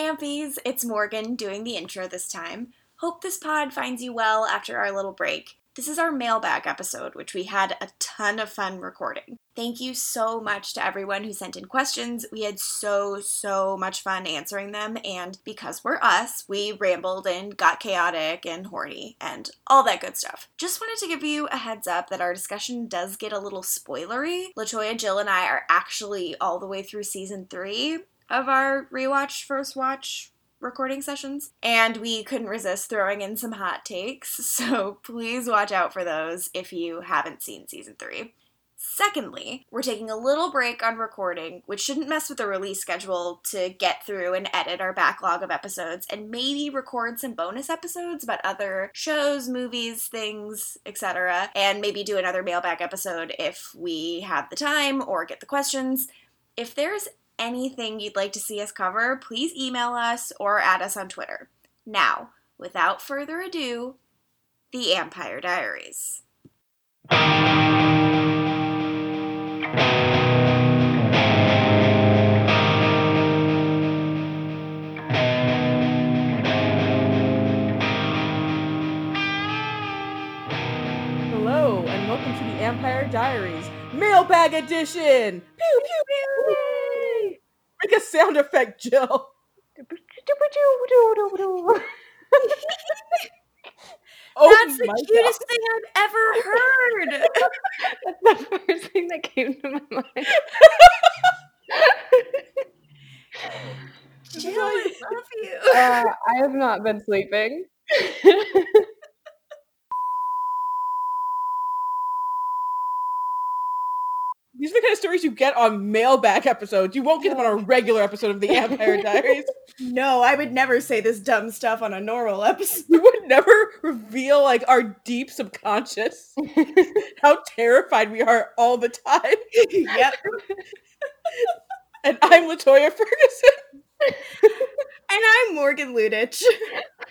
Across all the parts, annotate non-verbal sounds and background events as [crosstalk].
Ampies, it's Morgan doing the intro this time. Hope this pod finds you well after our little break. This is our mailbag episode, which we had a ton of fun recording. Thank you so much to everyone who sent in questions. We had so, so much fun answering them, and because we're us, we rambled and got chaotic and horny and all that good stuff. Just wanted to give you a heads up that our discussion does get a little spoilery. Latoya, Jill, and I are actually all the way through season three of our rewatch first watch recording sessions, and we couldn't resist throwing in some hot takes, [laughs] so please watch out for those if you haven't seen season three. Secondly, we're taking a little break on recording, which shouldn't mess with the release schedule to get through and edit our backlog of episodes and maybe record some bonus episodes about other shows, movies, things, etc. And maybe do another mailbag episode if we have the time or get the questions. If there's anything you'd like to see us cover, please email us or add us on Twitter. Now, without further ado, The AMPire Diaries. Hello, and welcome to the AMPire Diaries Mailbag Edition! Pew pew pew! Make a sound effect, Jill. [laughs] Oh That's the my cutest thing I've ever heard. [laughs] That's the first thing that came to my mind. Jill, I love you. Uh, I have not been sleeping. [laughs] These are the kind of stories you get on mailbag episodes. You won't get them on a regular episode of the AMPire [laughs] Diaries. No, I would never say this dumb stuff on a normal episode. We would never reveal like our deep subconscious, [laughs] how terrified we are all the time. yep. [laughs] And I'm Latoya Ferguson. And I'm Morgan Ludich.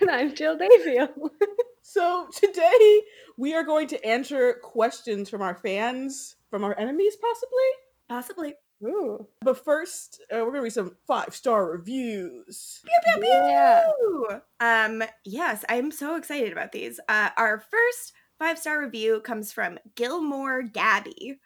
and I'm Jill Dayfield. So today we are going to answer questions from our fans, from our enemies, possibly. Possibly. Ooh. But first, uh, we're gonna read some five star reviews. Pew, pew, pew. Yeah. Um, yes, I'm so excited about these. Uh, our first five star review comes from Gilmore Gabby,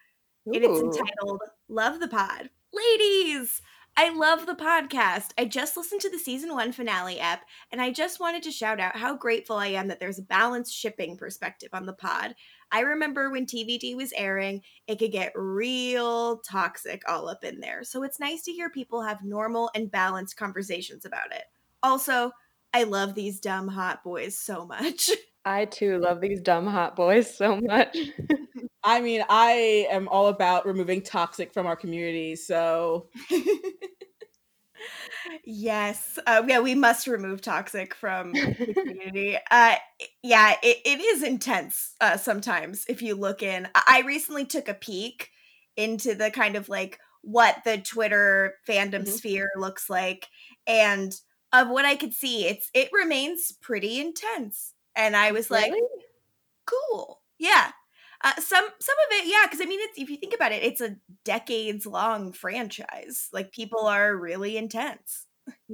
and it's entitled Love the Pod. Ladies, I love the podcast. I just listened to the season one finale ep, and I just wanted to shout out how grateful I am that there's a balanced shipping perspective on the pod. I remember when TVD was airing, it could get real toxic all up in there. So it's nice to hear people have normal and balanced conversations about it. Also, I love these dumb hot boys so much. [laughs] I too love these dumb hot boys so much. [laughs] [laughs] I mean, I am all about removing toxic from our community, so yes, uh, yeah, we must remove toxic from the [laughs] community. Uh, yeah, it, it is intense uh, sometimes if you look in. I I recently took a peek into the kind of like what the Twitter fandom Mhm. sphere looks like, and of what I could see, it's it remains pretty intense. And I was like, Really? cool yeah uh, some some of it yeah because i mean it's if you think about it it's a decades long franchise like people are really intense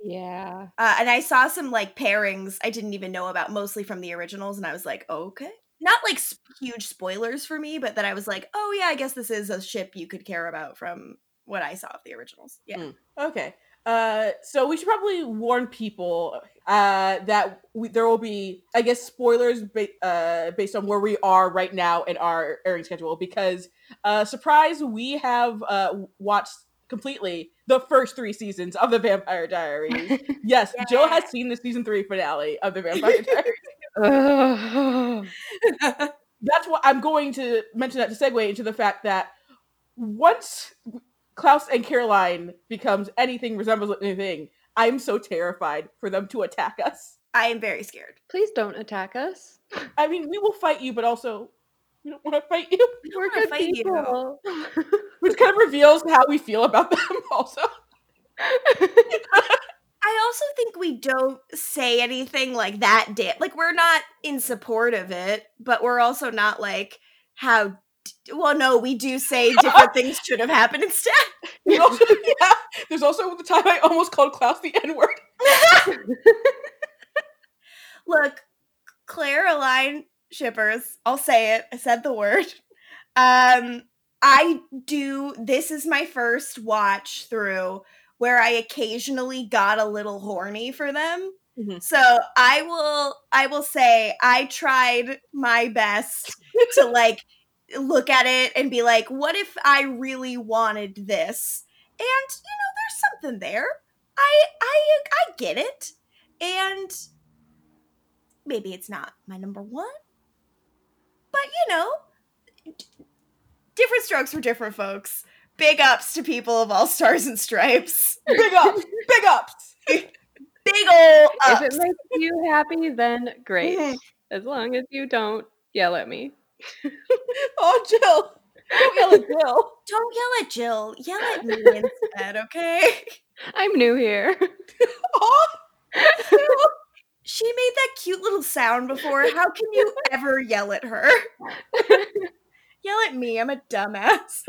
Yeah. uh, and i saw some like pairings i didn't even know about mostly from the originals and i was like okay not like s- huge spoilers for me but that i was like oh yeah i guess this is a ship you could care about from what i saw of the originals yeah Mm. okay. Uh, so we should probably warn people uh, that we, there will be, I guess, spoilers ba- uh, based on where we are right now in our airing schedule. Because, uh, surprise, we have uh, watched completely the first three seasons of the Vampire Diaries. [laughs] Yes, Jill has seen the season three finale of the Vampire [laughs] Diaries. [laughs] That's what I'm going to mention that to segue into the fact that once Klaus and Caroline becomes anything resembles anything, I'm so terrified for them to attack us. i am very scared Please don't attack us. I mean, we will fight you, but also we don't want to fight you. We're good fight you. people. [laughs] Which kind of reveals how we feel about them. [laughs] Also, I also think we don't say anything like that. Da- like we're not in support of it, but we're also not like how. Well, no, we do say different things should have happened instead. [laughs] we also [laughs] yeah. There's also the time I almost called Klaus the N word. [laughs] Look, Klaroline shippers. I'll say it. I said the word. Um, I do. This is my first watch through where I occasionally got a little horny for them. Mhm. So I will. I will say I tried my best to like look at it and be like, what if I really wanted this? And you know, there's something there. I I I get it. And maybe it's not my number one. But you know, d- different strokes for different folks. Big ups to people of all stars and stripes. Big ups, big ups. [laughs] Big ol' If ups. it makes you happy, then great. Mhm. As long as you don't yell at me. Oh, Jill, don't yell at Jill. [laughs] Don't yell at Jill. Yell at me instead, okay? I'm new here. [laughs] Oh, She made that cute little sound before. How can you ever yell at her? [laughs] Yell at me. I'm a dumbass.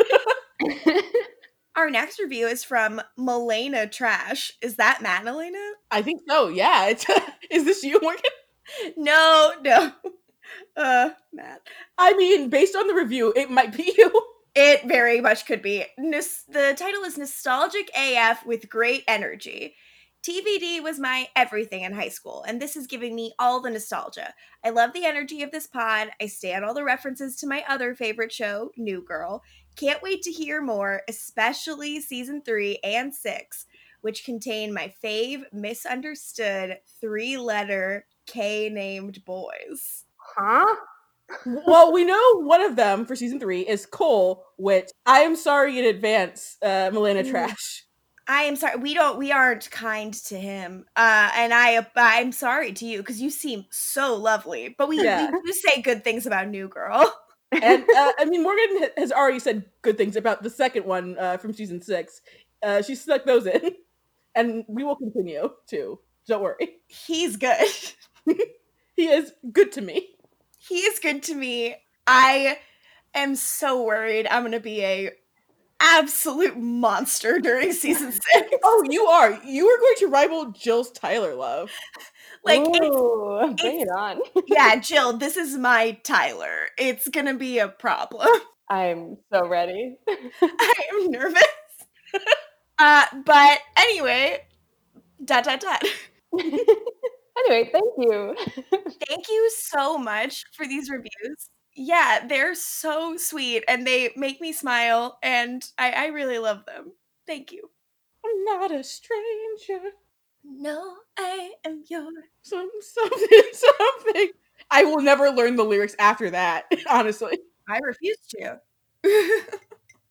Our next review is from Melena Trash. Is that Madalena? I think so. Yeah. It's, is this you, Morgan? No, no. Uh, Matt. I mean, based on the review, it might be [laughs] you. It very much could be. The title is Nostalgic AF with Great Energy. TVD was my everything in high school, and this is giving me all the nostalgia. I love the energy of this pod. I stand all the references to my other favorite show, New Girl. Can't wait to hear more, especially season three and six, which contain my fave misunderstood three letter K named boys. Huh? well, we know one of them for season three is Kol, which I am sorry in advance, uh, Milena Mm. Trash. I am sorry. We don't. We aren't kind to him. Uh, and I. I'm sorry to you because you seem so lovely. But we, Yeah. we do say good things about New Girl. And [laughs] uh, I mean, Morgan has already said good things about the second one uh, from season six. Uh, she snuck those in, [laughs] and we will continue too. Don't worry. He's good. [laughs] He is good to me. He is good to me. I am so worried. I'm gonna be a absolute monster during [laughs] season six. Oh, you are. You are going to rival Jill's Tyler love. Like, it's, Ooh, bring it on. [laughs] yeah, Jill. This is my Tyler. It's gonna be a problem. [laughs] I'm so ready. I am nervous. uh, but anyway, dot dot dot. Anyway, thank you. [laughs] Thank you so much for these reviews. Yeah, they're so sweet and they make me smile, and I, I really love them. Thank you. I'm not a stranger. No, I am yours. Some something [laughs] something. I will never learn the lyrics after that. [laughs] Honestly, I refuse to.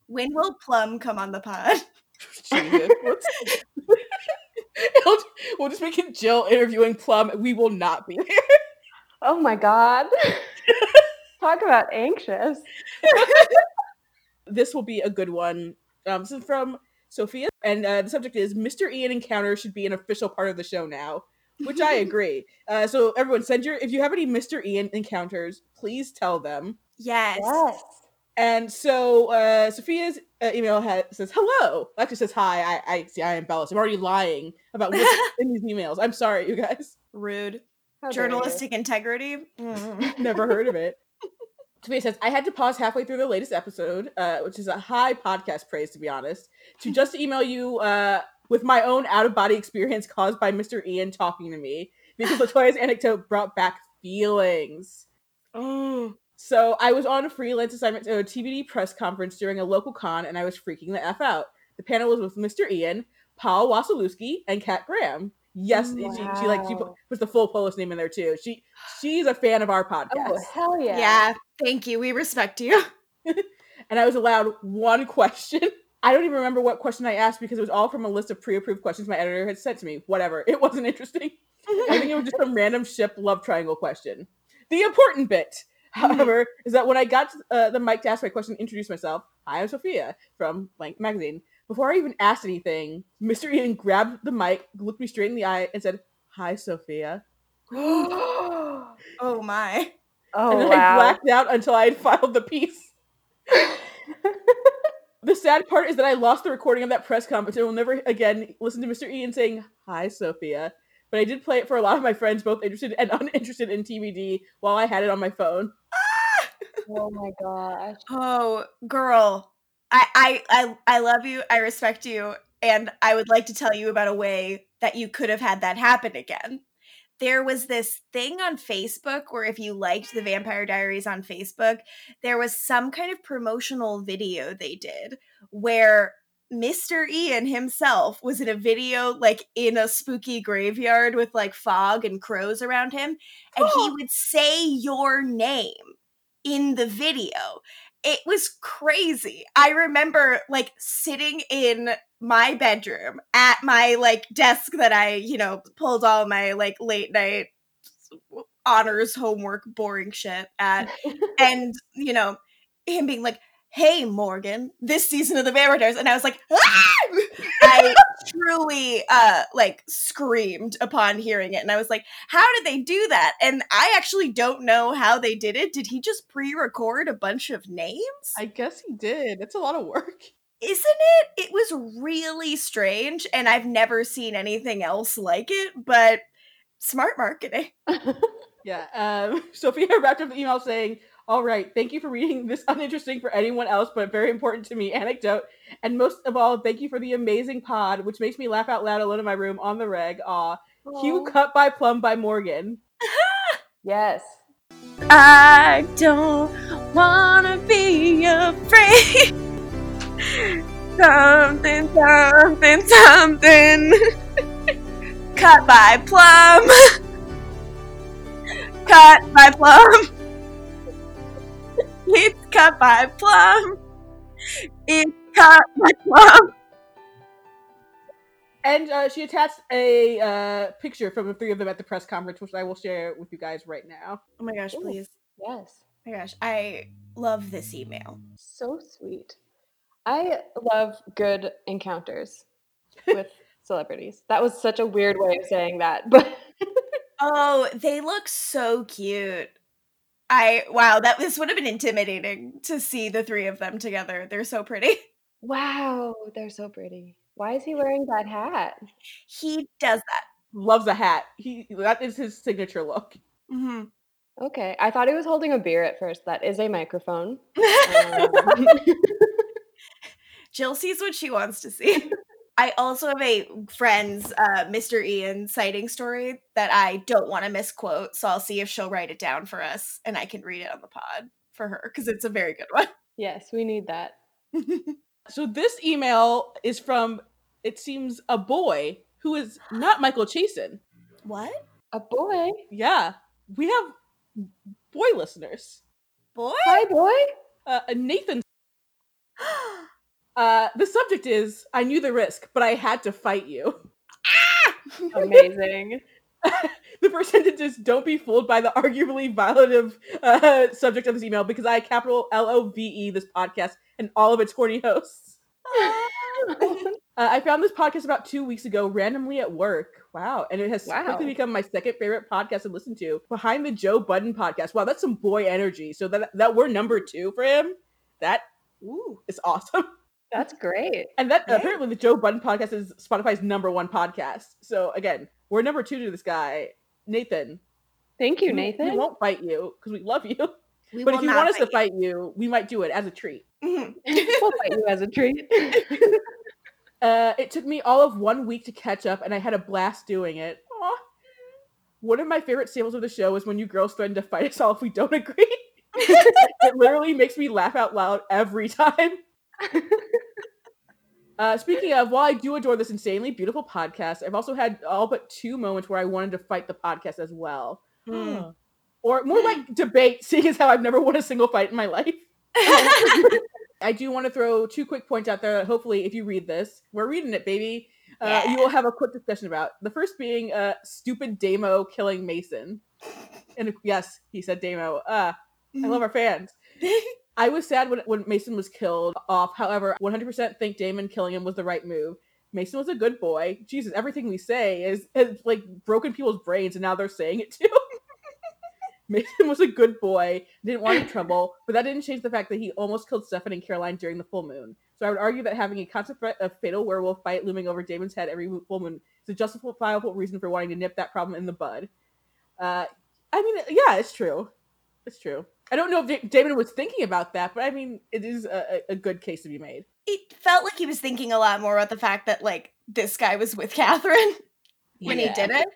when will Plumb come on the pod? Jesus. What's- [laughs] It'll- we'll just make it Jill interviewing Plumb. We will not be there. [laughs] Oh my god. [laughs] Talk about anxious. This will be a good one. Um, this is from Sophia, and uh, the subject is Mr. Ian Encounter should be an official part of the show now, which I agree. Uh, so everyone, send your if you have any Mr. Ian encounters, please tell them. Yes. Yes. And so uh, Sophia's uh, email ha- says hello. Actually says hi. I, I see. I am embellish. I'm already lying about what's [laughs] in these emails. I'm sorry, you guys. Rude. How. Journalistic integrity. Mm. [laughs] Never heard of it. [laughs] Sophia says, I had to pause halfway through the latest episode, uh, which is a high podcast praise, to be honest, to just email you uh, with my own out of body experience caused by Mr. Ian talking to me because Latoya's anecdote brought back feelings. [gasps] Oh. So I was on a freelance assignment to a TVD press conference during a local con, and I was freaking the f out. The panel was with Mr. Ian, Paul Wasilewski, and Kat Graham. Yes, she, she like she put, Wow. puts the full Polish name in there too. She she's a fan of our oh, podcast. Oh, hell yeah. Yeah. Thank you. We respect you. [laughs] and I was allowed one question. [laughs] I don't even remember what question I asked because it was all from a list of pre-approved questions my editor had sent to me. Whatever. [laughs] It wasn't interesting. I think it was just some random ship love triangle question. The important bit, however, [laughs] is that when I got uh, the mic to ask my question, introduce myself. Hi, I'm Sophia from Blank Magazine. Before I even asked anything, Mr. Ian grabbed the mic, looked me straight in the eye, and said, "Hi, Sophia." [gasps] oh my! oh and then I blacked out until I had filed the piece. [laughs] The sad part is that I lost the recording of that press conference and will never again listen to Mr. Ian saying, Hi, Sophia. But I did play it for a lot of my friends, both interested and [laughs] uninterested in TVD, while I had it on my phone. Ah! Oh my gosh. Oh, girl. I, I I I love you. I respect you. And I would like to tell you about a way that you could have had that happen again. There was this thing on Facebook where if you liked the Vampire Diaries on Facebook, there was some kind of promotional video they did where Mr. Ian himself was in a video like in a spooky graveyard with like fog and crows around him and he would say your name in the video. It was crazy. I remember like sitting in my bedroom at my like desk that I, you know, pulled all my like late night honors homework boring shit at [laughs] and you know him being like hey morgan this season of the vampire and i was like ah! [laughs] i truly uh like screamed upon hearing it and i was like how did they do that and i actually don't know how they did it did he just pre-record a bunch of names I guess he did. it's a lot of work. [laughs] isn't it it was really strange and i've never seen anything else like it but smart marketing [laughs] Yeah. Um, Sophia wrapped up the email saying, All right, thank you for reading [laughs] this uninteresting for anyone else, but very important to me anecdote. And most of all, thank you for the amazing pod, which makes me laugh out loud alone in my room on the reg. Aw. Hugh Aw. cut by plumb by Morgan. [laughs] Yes. I don't wanna be afraid. [laughs] something, something, something. Cut by plumb. cut by plumb. It's cut by plumb. It's cut by plumb. And uh, she attached a uh, picture from the three of them at the press conference, which I will share with you guys right now. Oh my gosh, Ooh. please. Yes. Oh my gosh, I love this email. So sweet. I love good encounters with [laughs] celebrities. That was such a weird way of saying that, but Oh, they look so cute. I wow, that this would have been intimidating to see the three of them together. They're so pretty. [laughs] wow, they're so pretty. Why is he wearing that hat? He does that. Loves a hat. He that is his signature look. hmm Okay, I thought he was holding a beer at first. That is a microphone. [laughs] Um, [laughs] Jill sees what she wants to see. I also have a friend's uh, Mr. Ian sighting story that I don't want to misquote, so I'll see if she'll write it down for us and I can read it on the pod for her because it's a very good one. yes, we need that. [laughs] So this email is from, it seems, a boy who is not Michael Chasen. what? A boy. Yeah, we have boy listeners. Boy? Hi, boy. Uh, Nathan. [gasps] [gasps] [gasps] Uh, the subject is I knew the risk, but I had to fight you. Amazing. [laughs] the first sentence is don't be fooled by the arguably violative uh, subject of this email because I capital L O V E this podcast and all of its horny hosts. [laughs] Uh, I found this podcast about two weeks ago randomly at work. Wow. And it has Wow. quickly become my second favorite podcast to listen to behind the Joe Budden podcast. Wow, that's some boy energy. So that, that we're number two for him, that Ooh. is awesome. That's great. And that Yeah. apparently the Joe Budden podcast is Spotify's number one podcast. So again, we're number two to this guy, Nathan. Thank you, we- Nathan. We won't fight you because we love you. We but if you want us to fight fight you, we might do it as a treat. you. Mhm. [laughs] we'll fight you as a treat. [laughs] Uh, it took me all of one week to catch up, and I had a blast doing it. Aw. One of my favorite samples of the show is when you girls threaten to fight us all if we don't [laughs] agree. it literally makes me laugh out loud every time. [laughs] Uh, speaking of, while I do adore this insanely beautiful podcast, I've also had all but two moments where I wanted to fight the podcast as well. Hmm. Or more like debate, [laughs] seeing as how I've never won a single fight in my life. [laughs] I do want to throw two quick points out there that hopefully, if you read this, we're reading it, baby. Uh, Yeah. You will have a quick discussion about the first being uh, stupid Damo killing Mason. And yes, he said Damo. Uh, I love our fans. I was sad when, when Mason was killed off. However, 100% think Damon killing him was the right move. Mason was a good boy. Jesus, everything we say is has like broken people's brains, and now they're saying it too. [laughs] Mason was a good boy, didn't want any trouble, but that didn't change the fact that he almost killed Stefan and Caroline during the full moon. So I would argue that having a constant threat of fatal werewolf fight looming over Damon's head every full moon is a justifiable reason for wanting to nip that problem in the bud. Uh, I mean, yeah, it's true. It's true. I don't know if Da- Damon was thinking about that, but I mean, it is a, a good case to be made. It felt like he was thinking a lot more about the fact that like this guy was with Catherine [laughs] when he did it.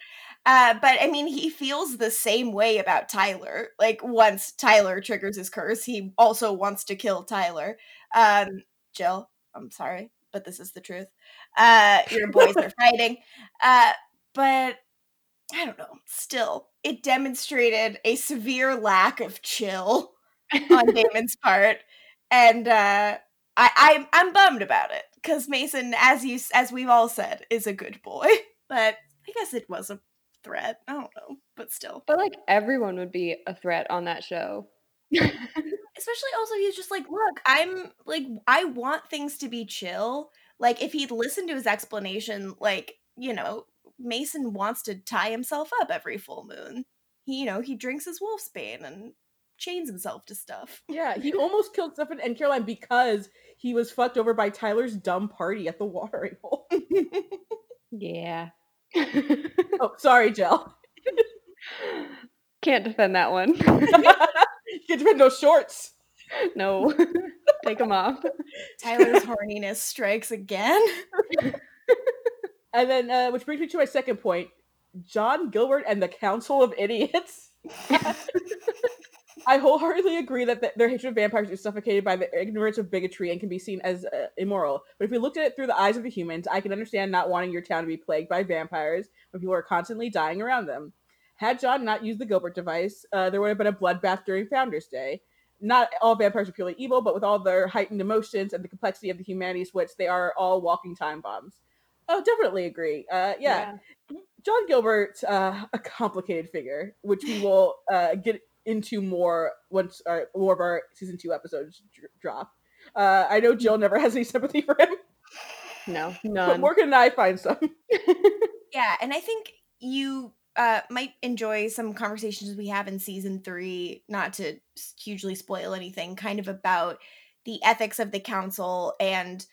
Uh, but I mean, he feels the same way about Tyler. Like once Tyler triggers his curse, he also wants to kill Tyler. Um, Jill, I'm sorry, but this is the truth. Uh, your boys are [laughs] fighting. Uh, but I don't know. Still, it demonstrated a severe lack of chill on [laughs] Damon's part, and uh, I, I'm I'm bummed about it because Mason, as you as we've all said, is a good boy. [laughs] But I guess it was a threat. I don't know, but still. But like everyone would be a threat on that show. [laughs] Especially also, he's just like, look, I'm like, I want things to be chill. Like, if he'd listened to his explanation, like, you know, Mason wants to tie himself up every full moon. He, you know, he drinks his wolf's bane and chains himself to stuff. Yeah, he [laughs] almost killed Stefan and Caroline because he was fucked over by Tyler's dumb party at the watering hole. [laughs] Yeah. oh, sorry, Jill. Can't defend that one. [laughs] you can defend those shorts. no. Take them off. Tyler's horniness strikes again. And then, uh, which brings me to my second point John Gilbert and the Council of Idiots. [laughs] I wholeheartedly agree that th- their hatred of vampires is suffocated by the ignorance of bigotry and can be seen as uh, immoral. But if we looked at it through the eyes of the humans, I can understand not wanting your town to be plagued by vampires when people are constantly dying around them. Had John not used the Gilbert device, uh, there would have been a bloodbath during Founders Day. Not all vampires are purely evil, but with all their heightened emotions and the complexity of the humanity's wits, they are all walking time bombs. Oh, definitely agree. Uh, yeah. John Gilbert, uh, [laughs] a complicated figure, which we will uh, get into more once uh, more of our season two episodes dr- drop. Uh, I know Jill never has any [laughs] sympathy for him, No, [laughs] but none. Morgan and I find some. Yeah, and I think you uh, might enjoy some conversations we have in season three, not to hugely spoil anything, kind of about the ethics of the council and,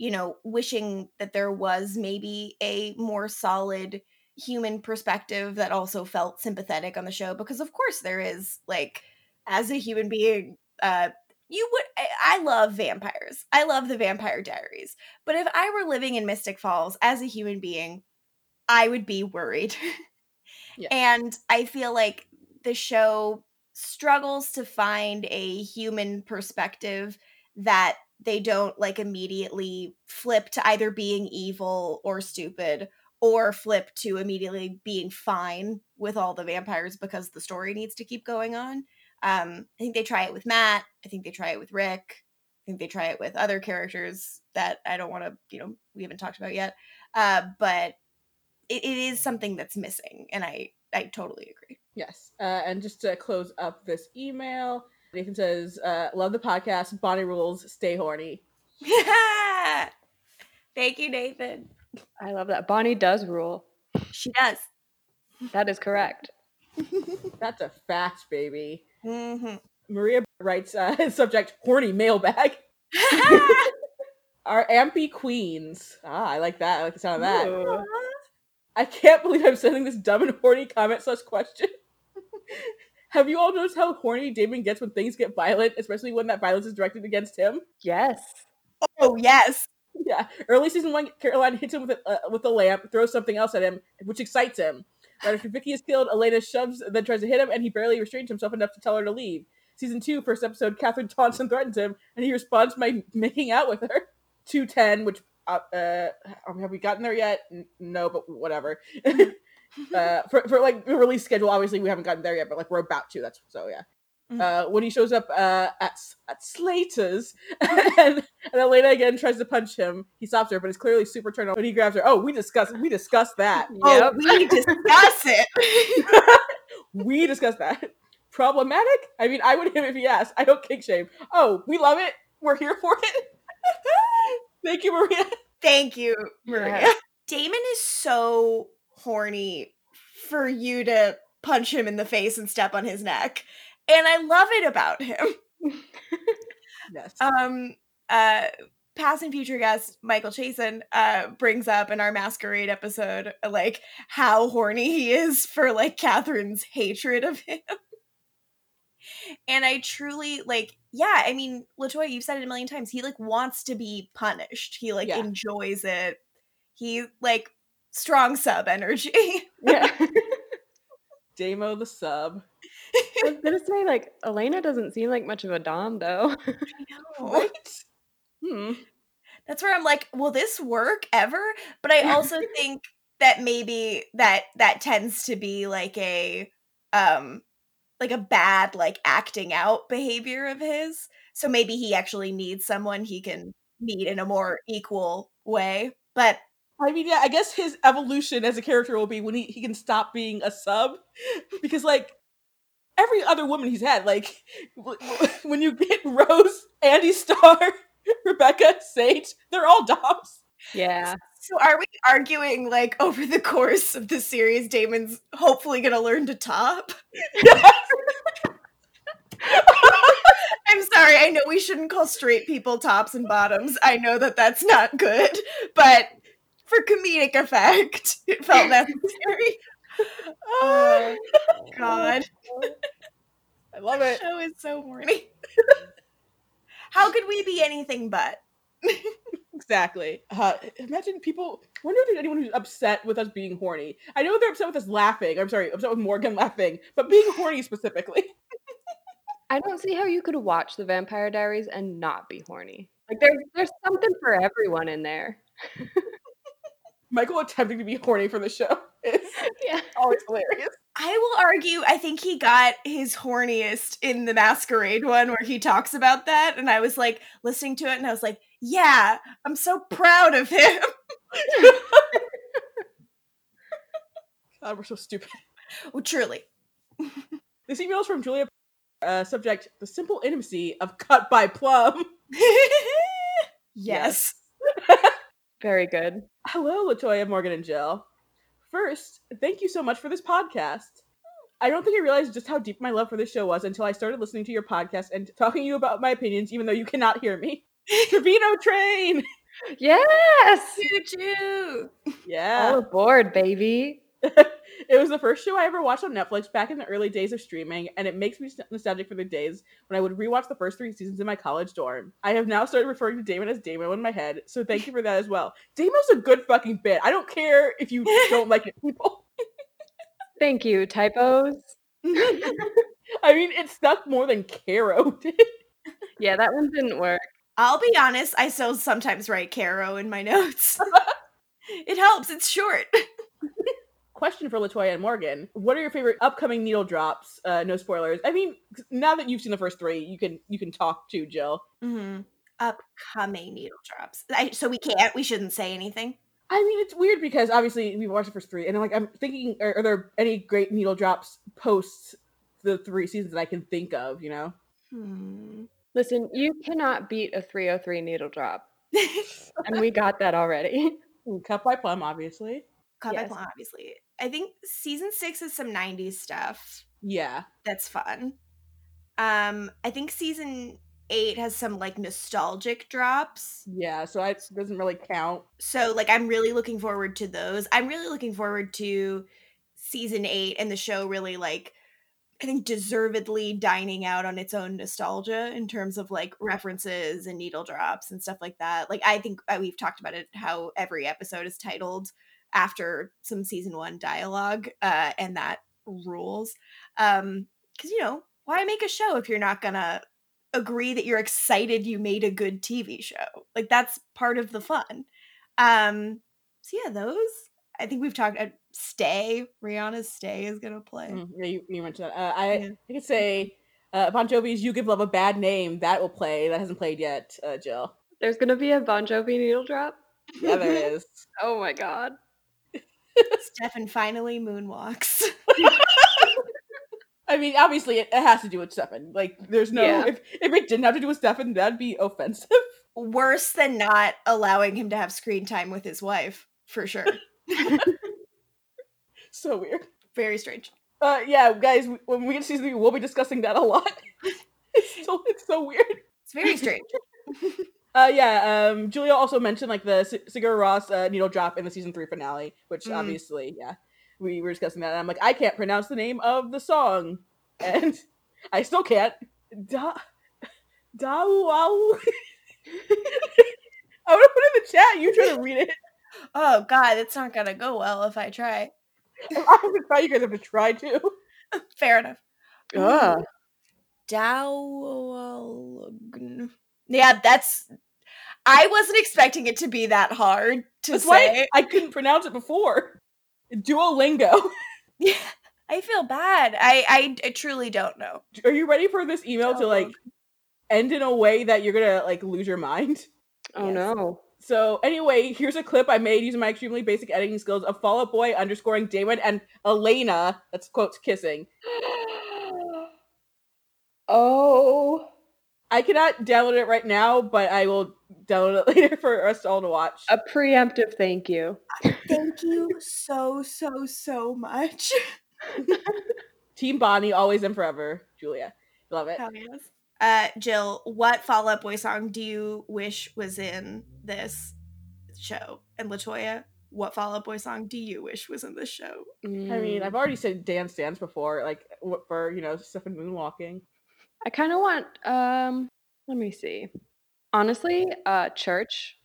you know, wishing that there was maybe a more solid human perspective that also felt sympathetic on the show, because of course there is, like, as a human being, uh, you would I, I love vampires. I love the Vampire Diaries. But if I were living in Mystic Falls as a human being, I would be worried. [laughs] Yeah. And I feel like the show struggles to find a human perspective that they don't like immediately flip to either being evil or stupid or flip to immediately being fine with all the vampires because the story needs to keep going on. Um, I think they try it with Matt. I think they try it with Rick. I think they try it with other characters that I don't want to, you know, we haven't talked about yet. Uh, but it, it is something that's missing, and I I totally agree. Yes, uh, and just to close up this email, Nathan says, uh, "Love the podcast. Bonnie rules. Stay horny." [laughs] Thank you, Nathan. I love that. Bonnie does rule. She does. That is correct. [laughs] That's a fact, baby. hmm Maria writes, uh, [laughs] subject horny mailbag. Our ampy queens. Ah, I like that. I like the sound of that. Ooh. I can't believe I'm sending this dumb and horny comment slash question. Have you all noticed how horny Damon gets when things get violent, especially when that violence is directed against him? Yes. oh yes. [laughs] Yeah, early season one, Caroline hits him with a uh, with a lamp, throws something else at him, which excites him. Right after Vicki is killed, Elena shoves, then tries to hit him, and he barely restrains himself enough to tell her to leave. Season two, first episode, Catherine [laughs] taunts and threatens him, and he responds by making out with her. [laughs] Two ten, which uh, uh, have we gotten there yet? N- no, but whatever. [laughs] uh, for, for like the release schedule, obviously we haven't gotten there yet, but like we're about to. That's so yeah. Mhm. Uh, when he shows up uh, at at Slater's, [laughs] and, and Elena again tries to punch him, he stops her, but it's clearly super turned on when he grabs her. Oh, we discussed we discussed that. [laughs] Oh, Yep. we discuss it. we discussed that. Problematic? I mean, I would him if he asked. I don't kick shame. Oh, we love it. We're here for it. Thank you, Maria. Thank you, Maria. Yeah. Damon is so horny for you to punch him in the face and step on his neck. And I love it about him. [laughs] Yes. Um uh past and future guest Michael Chasen uh brings up in our masquerade episode like how horny he is for like Catherine's hatred of him. and I truly like yeah, I mean, Latoya, you've said it a million times. He like wants to be punished. He like Yeah. enjoys it. He like strong sub energy. [laughs] Yeah. Damo the sub. [laughs] I was gonna say like Elena doesn't seem like much of a dom though. Right? [laughs] Hmm. That's where I'm like, will this work ever? But I also think that maybe that that tends to be like a um like a bad like acting out behavior of his. So maybe he actually needs someone he can meet in a more equal way. But I mean, yeah, I guess his evolution as a character will be when he, he can stop being a sub. [laughs] Because, like, every other woman he's had, like, w- w- [laughs] when you get [laughs] Rose, Andie Star, Rebekah, Sage, they're all Doms. yeah. so are we arguing like over the course of the series Damon's hopefully going to learn to top? I'm sorry. I know we shouldn't call straight people tops and bottoms. I know that that's not good, but for comedic effect, [laughs] it felt [laughs] necessary. Oh [laughs] God, I love it. show is so horny. How could we be anything but? Exactly. Uh, imagine people. I wonder if there's anyone who's upset with us being horny. I know they're upset with us laughing. I'm sorry, upset with Morgan laughing, but being horny specifically. I don't see how you could watch the Vampire Diaries and not be horny. Like there's there's something for everyone in there. Michael attempting to be horny for the show [laughs] is [laughs] Yeah. always hilarious. I will argue. I think he got his horniest in the masquerade one where he talks about that, and I was like listening to it, and I was like, "Yeah, I'm so proud of him." [laughs] God, we're so stupid. well, truly. This email is from Julia. Uh, subject: The simple intimacy of cut by plumb. yes. Very good. Hello, Latoya, Morgan, and Jill. First, thank you so much for this podcast. I don't think I realized just how deep my love for this show was until I started listening to your podcast and talking to you about my opinions, even though you cannot hear me. [laughs] Trevino train. Yes. Choo choo. Yeah. All aboard, baby. [laughs] it was the first show I ever watched on Netflix back in the early days of streaming, and it makes me nostalgic for the days when I would rewatch the first three seasons in my college dorm. I have now started referring to Damon as Damo in my head, so thank you for that as well. Damo's a good fucking bit. I don't care if you don't like it, people. Thank you. Typos. [laughs] I mean, it stuck more than Caro [laughs] did. Yeah, that one didn't work. I'll be honest, I still sometimes write Caro in my [laughs] notes. it helps, it's short. Question for Latoya and Morgan: What are your favorite upcoming needle drops? Uh, no spoilers. I mean, now that you've seen the first three, you can you can talk to Jill. Mm-hmm. Upcoming needle drops. I, so we can't, we shouldn't say anything. I mean, it's weird because obviously we've watched the first three, and I'm like, I'm thinking, are, are there any great needle drops post the three seasons that I can think of? You know, Hmm. Listen, you cannot beat a 303 needle drop. [laughs] And we got that already. [laughs] cut by plumb, obviously. Cut by Plumb, obviously. I think season six is some 90s stuff. Yeah, That's fun. Um, I think season eight has some like nostalgic drops. yeah. So it doesn't really count. So like I'm really looking forward to those. I'm really looking forward to season eight and the show really like I think deservedly dining out on its own nostalgia in terms of like references and needle drops and stuff like that. Like I think uh, we've talked about it how every episode is titled after some season 1 dialogue uh and that rules. Um cuz you know, why make a show if you're not going to agree that you're excited you made a good TV show? Like that's part of the fun. Um so yeah, those I think we've talked uh, Stay, Rihanna's Stay is going to play. Mm, yeah, you, you mentioned that. Uh, I Yeah. I could say uh, Bon Jovi's "You Give Love a Bad Name" that will play. That hasn't played yet, uh, Jill. There's going to be a Bon Jovi needle drop. Yeah, there [laughs] is. Oh my God. Stefan finally moonwalks. [laughs] I mean, obviously, it, it has to do with Stefan. Like, there's no Yeah. if if it didn't have to do with Stefan, that'd be offensive. [laughs] Worse than not allowing him to have screen time with his wife, for sure. [laughs] so weird. Very strange. Uh, yeah, guys, when we get to season three, we'll be discussing that a lot. it's, so, it's so weird. It's very strange. Uh, yeah, um, Julia also mentioned like the S- Sigur Rós uh, needle drop in the season three finale, which Mm. obviously, yeah, we were discussing that. And I'm like, I can't pronounce the name of the song, [laughs] and I still can't. Da, da, wow. I want to put it in the chat. You try to read it. oh God, it's not gonna go well if I try. [laughs] I have to try. You guys [laughs] have to try too. Fair enough. Ugh. Dowlogn. Yeah, that's. I wasn't expecting it to be that hard to That's why say. I couldn't pronounce it before. Duolingo. [laughs] Yeah, I feel bad. I, I I truly don't know. Are you ready for this email to like end in a way that you're gonna like lose your mind? Oh Yes. no. So anyway, here's a clip I made using my extremely basic editing skills of Fall Out Boy underscoring Damon and Elena. That's quotes kissing. [gasps] oh. I cannot download it right now, but I will download it [laughs] later for us all to watch. A preemptive thank you. Thank you so so so much. [laughs] Team Bonnie, always and forever. Julia, love it. Hell yes. Uh, Jill, what Fall Out Boy song do you wish was in this show? And Latoya, what Fall Out Boy song do you wish was in this show? I mean. I've already said Dance Dance before, like for you know stuff in moonwalking. I kind of want um let me see. Honestly, uh church.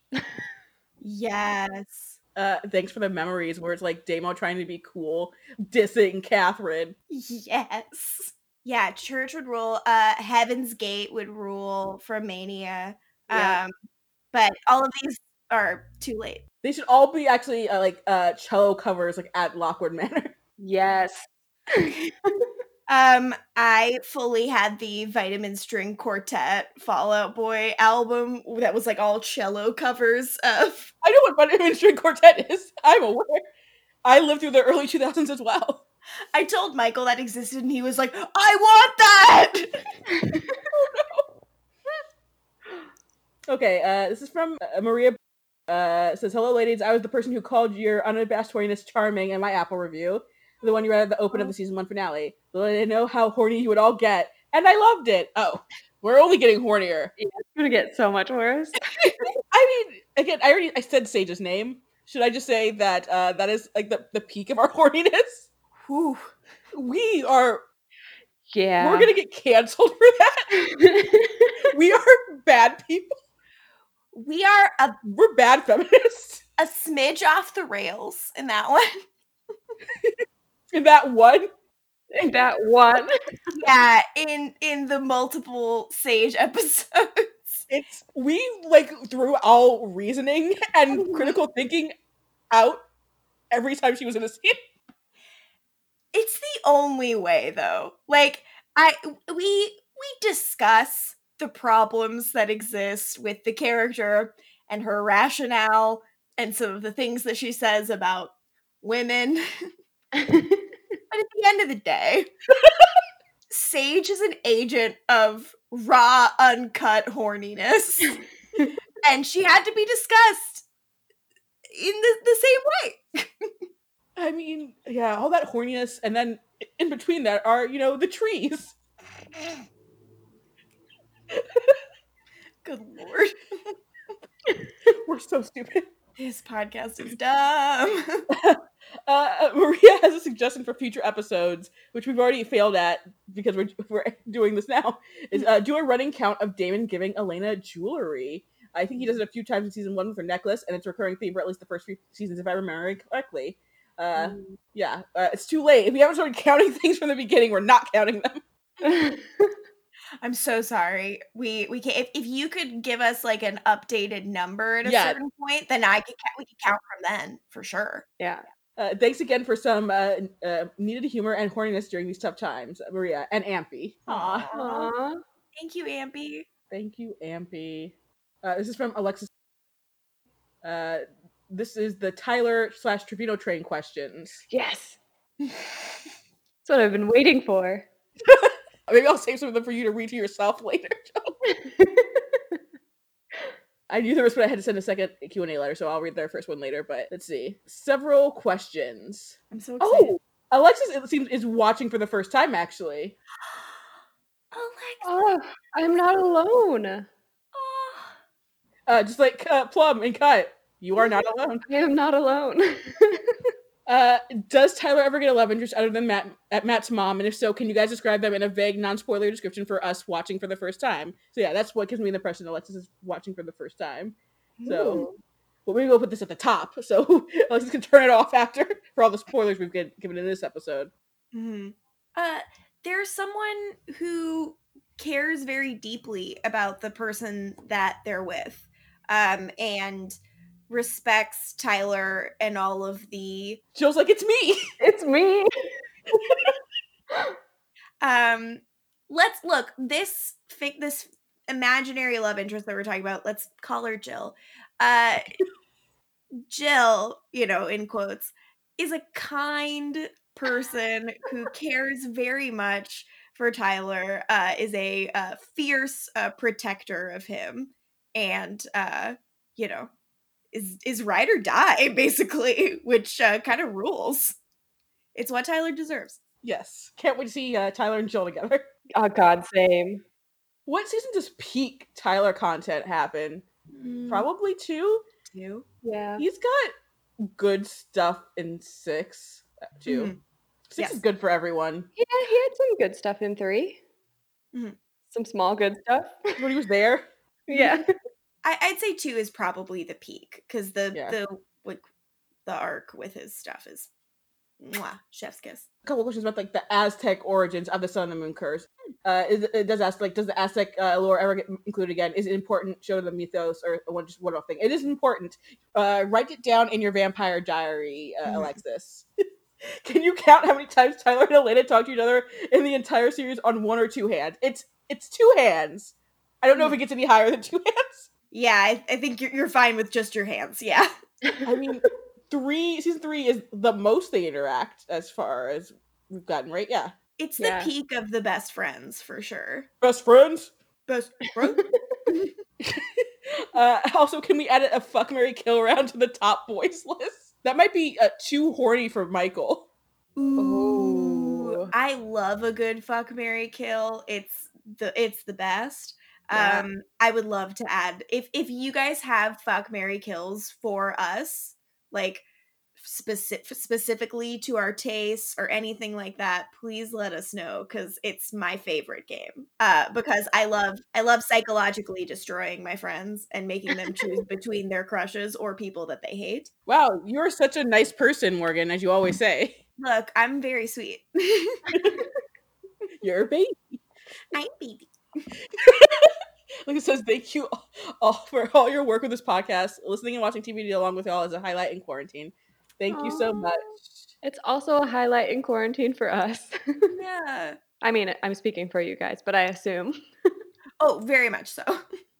Yes. Uh, thanks for the memories where it's like Damo trying to be cool, dissing Catherine. Yes. Yeah, Church would rule. Uh, Heaven's Gate would rule from Mania. Yeah. Um, but all of these are too late. They should all be actually uh, like uh cello covers like at Lockwood [laughs] Manor. Yes. [laughs] Um, I fully had the Vitamin String Quartet Fall Out Boy album that was like all cello covers of. I know what Vitamin String Quartet is. I'm aware. I lived through the early 2000s as well. I told Michael that existed, and he was like, "I want that." [laughs] Okay, uh, this is from uh, Maria. Uh, says, "Hello, ladies. I was the person who called your unabashed horniness charming in my Apple review, the one you read at the open of the season one finale. I know how horny you would all get, and I loved it. Oh, we're only getting hornier. It's gonna get so much worse. [laughs] I mean, again, I already I said Sage's name. Should I just say that uh, that is like the, the peak of our [laughs] horniness? Whew. We are Yeah. we're gonna get canceled for that. [laughs] we are bad people. We are a We're bad feminists. a smidge off the rails in that one. In that one, In that one. yeah, in in the multiple Sage [laughs] episodes. it's we like threw all reasoning and critical mm-hmm. thinking out every time she was in a scene. It's the only way though. Like I we we discuss the problems that exist with the character and her rationale and some of the things that she says about women. [laughs] but at the end of the day, Sage is an agent of raw, uncut horniness. and she had to be discussed in the, the same way. [laughs] I mean, yeah, all that horniness, and then in between that are you know the trees. Good lord. [laughs] We're so stupid. This podcast is dumb. [laughs] Uh, Maria has a suggestion for future episodes, which we've already failed at because we're [laughs] we're doing this now. Is uh, do a running count of Damon giving Elena jewelry. I think he does it a few times in season one with her necklace, and it's a recurring theme for at least the first few seasons, if I remember correctly. Uh, yeah, uh, it's too late. If we haven't started counting [laughs] things from the beginning, we're not counting them. [laughs] I'm so sorry. We we can't. if, if you could give us like an updated number at a Yeah. certain point, then I could ca- we could count from then for sure. yeah. Uh, thanks again for some uh, uh, needed humor and horniness during these tough times, Maria and Ampy. Aw. Aw. Thank you, Ampy. Thank you, Ampy. Uh, this is from Alexis. Uh, this is the Tyler slash Trevino train questions. Yes. That's what I've been waiting for. [laughs] Maybe I'll save some of them for you to read to yourself later. [laughs] I knew there was, but I had to send a second Q and A letter, so I'll read their first one later. But let's see. Several questions. I'm so excited. Oh, Alexis, it seems, is watching for the first time. Actually, [gasps] Alexa. Oh, I'm not alone. Oh. uh, just like uh, Plumb and Cut, you are not [laughs] alone. I am not alone. [laughs] Uh, does Tyler ever get a love interest other than Matt at Matt's mom? And if so, can you guys describe them in a vague, non-spoiler description for us watching for the first time? So yeah, that's what gives me the impression Alexis is watching for the first time. So, but we'll put this at the top [laughs] so [laughs] Alexis can turn it off after [laughs] for all the spoilers we've get, given in this episode. Mhm. Uh, there's someone who cares very deeply about the person that they're with, um, and respects Tyler and all of the Jill's like, it's me. it's me. um. Let's look this fic this imaginary love interest that we're talking about. Let's call her Jill. Uh, Jill, you know, in quotes, is a kind person who cares very much for Tyler. Uh, is a uh, fierce uh, protector of him, and uh, you know, is is ride or die [laughs] basically, which uh, kind of rules. It's what Tyler deserves. Yes, can't wait to see uh, Tyler and Jill together. [laughs] Oh God, same. What season does peak Tyler content happen? Mm, Probably two. two. Yeah. He's got good stuff in six uh, too. Mhm. Six Yes. is good for everyone. Yeah, he had some good stuff in 3 Mhm. Some small good stuff. When he was there, [laughs] yeah. I, I'd say two is probably the peak because the Yeah. the like the arc with his stuff is mwah, chef's kiss. a couple questions about like the Aztec origins of the Sun and the Moon curse. Uh, is, it does ask like, does the Aztec uh, lore ever get included again? Is it important? Show the mythos or one just one off thing. It is important. Uh, write it down in your vampire diary, uh, Mhm. Alexis. [laughs] Can you count how many times Tyler and Elena talk to each other in the entire series on one or two hands? It's it's two hands. I don't know if it gets any higher than two [laughs] hands. Yeah, I, I think you're, you're fine with just your hands. Yeah. I mean, three season three is the most they interact as far as we've gotten, right? Yeah, It's Yeah. the peak of the best friends for sure. best friends. Best friends? [laughs] Uh, also, can we add a fuck Mary kill round to the top boys list? That might be uh, too horny for Michael. Ooh, Ooh. I love a good fuck Mary kill. It's the it's the best. Yeah. Um I would love to add if if you guys have fuck Mary kills for us, like specific specifically to our tastes or anything like that, please let us know cuz it's my favorite game. Uh because I love I love psychologically destroying my friends and making them choose [laughs] between their crushes or people that they hate. Wow, you're such a nice person, Morgan, as you always [laughs] say. Look, I'm very sweet. [laughs] You're a baby. I'm baby. [laughs] Like it says, thank you all for all your work with this podcast. Listening and watching TV along with y'all is a highlight in quarantine. Thank you so much. It's also a highlight in quarantine for us. Yeah. [laughs] I mean, I'm speaking for you guys, but I assume. [laughs] Oh, very much so.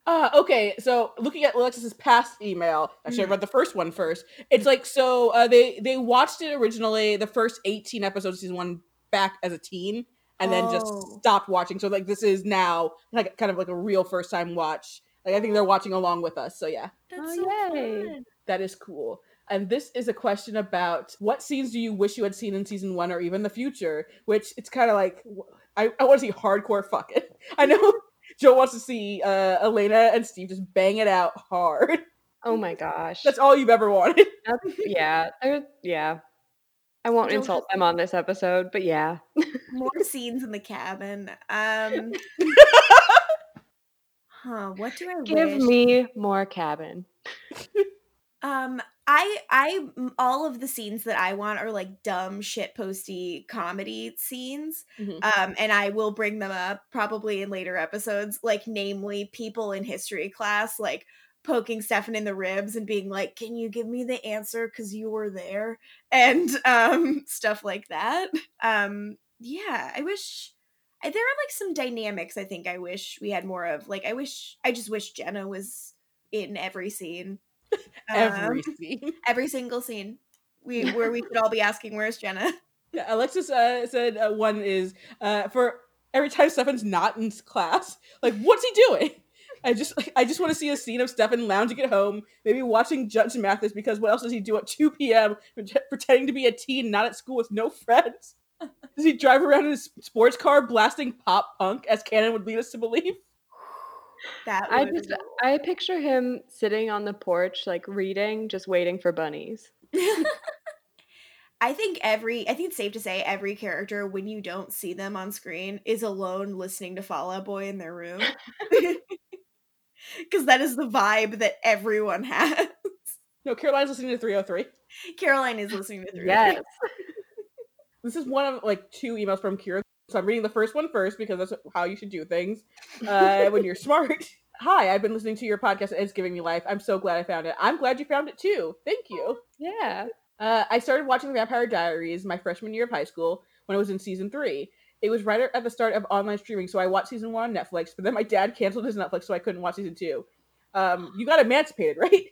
Uh, okay, so looking at Alexis's past email, actually I Mhm. read the first one first. It's like so uh, they they watched it originally the first eighteen episodes of season one back as a teen, and then just Oh. stopped watching. So like this is now like kind of like a real first time watch. Like I think they're watching along with us. So yeah, That's Oh, so yay. fun. that is cool. And this is a question about what scenes do you wish you had seen in season one or even the future? Which it's kind of like I, I want to see hardcore fucking. [laughs] I know [laughs] Joe wants to see uh, Elena and Steve just bang it out hard. Oh my gosh. That's all you've ever wanted. That's- yeah. there- yeah. I won't insult them on this episode, but yeah. More scenes in the cabin. Um, huh? What do I Give wish? me more cabin. Um, I I all of the scenes that I want are like dumb shit posty comedy scenes. Mhm. Um, and I will bring them up probably in later episodes, like namely people in history class, like poking Stefan in the ribs and being like, "Can you give me the answer? Because you were there," [laughs] and um, stuff like that. Um, yeah, I wish. There are like some dynamics I think I wish we had more of. Like, I wish, I just wish Jenna was in every scene. [laughs] Every Um, scene. [laughs] every single scene. We where we could all be asking, "Where's Jenna?" Yeah, Alexis uh, said uh, one is uh, for every time Stefan's not in class. Like, what's he doing? I just I just want to see a scene of Stefan lounging at home, maybe watching Judge Mathis because what else does he do at 2 p.m. pretending to be a teen, not at school with no friends? Does he drive around in his sports car blasting pop punk as canon would lead us to believe? That I just I picture him sitting on the porch, like reading, just waiting for bunnies. [laughs] I think every I think it's safe to say every character when you don't see them on screen is alone listening to Fall Out Boy in their room. [laughs] [laughs] Cuz that is the vibe that everyone has. [laughs] No, Caroline's listening to 3OH!3. Caroline is listening to 3OH!3. Yes. [laughs] This is one of like two emails from Kira. So I'm reading the first one first because that's how you should do things uh, when you're smart. Hi, I've been listening to your podcast and it's giving me life. I'm so glad I found it. I'm glad you found it too. Thank you. Yeah. Uh, I started watching The Vampire Diaries my freshman year of high school when I was in season three. It was right at the start of online streaming, so I watched season one on Netflix, but then my dad canceled his Netflix, so I couldn't watch season two. Um, you got emancipated, [laughs] right?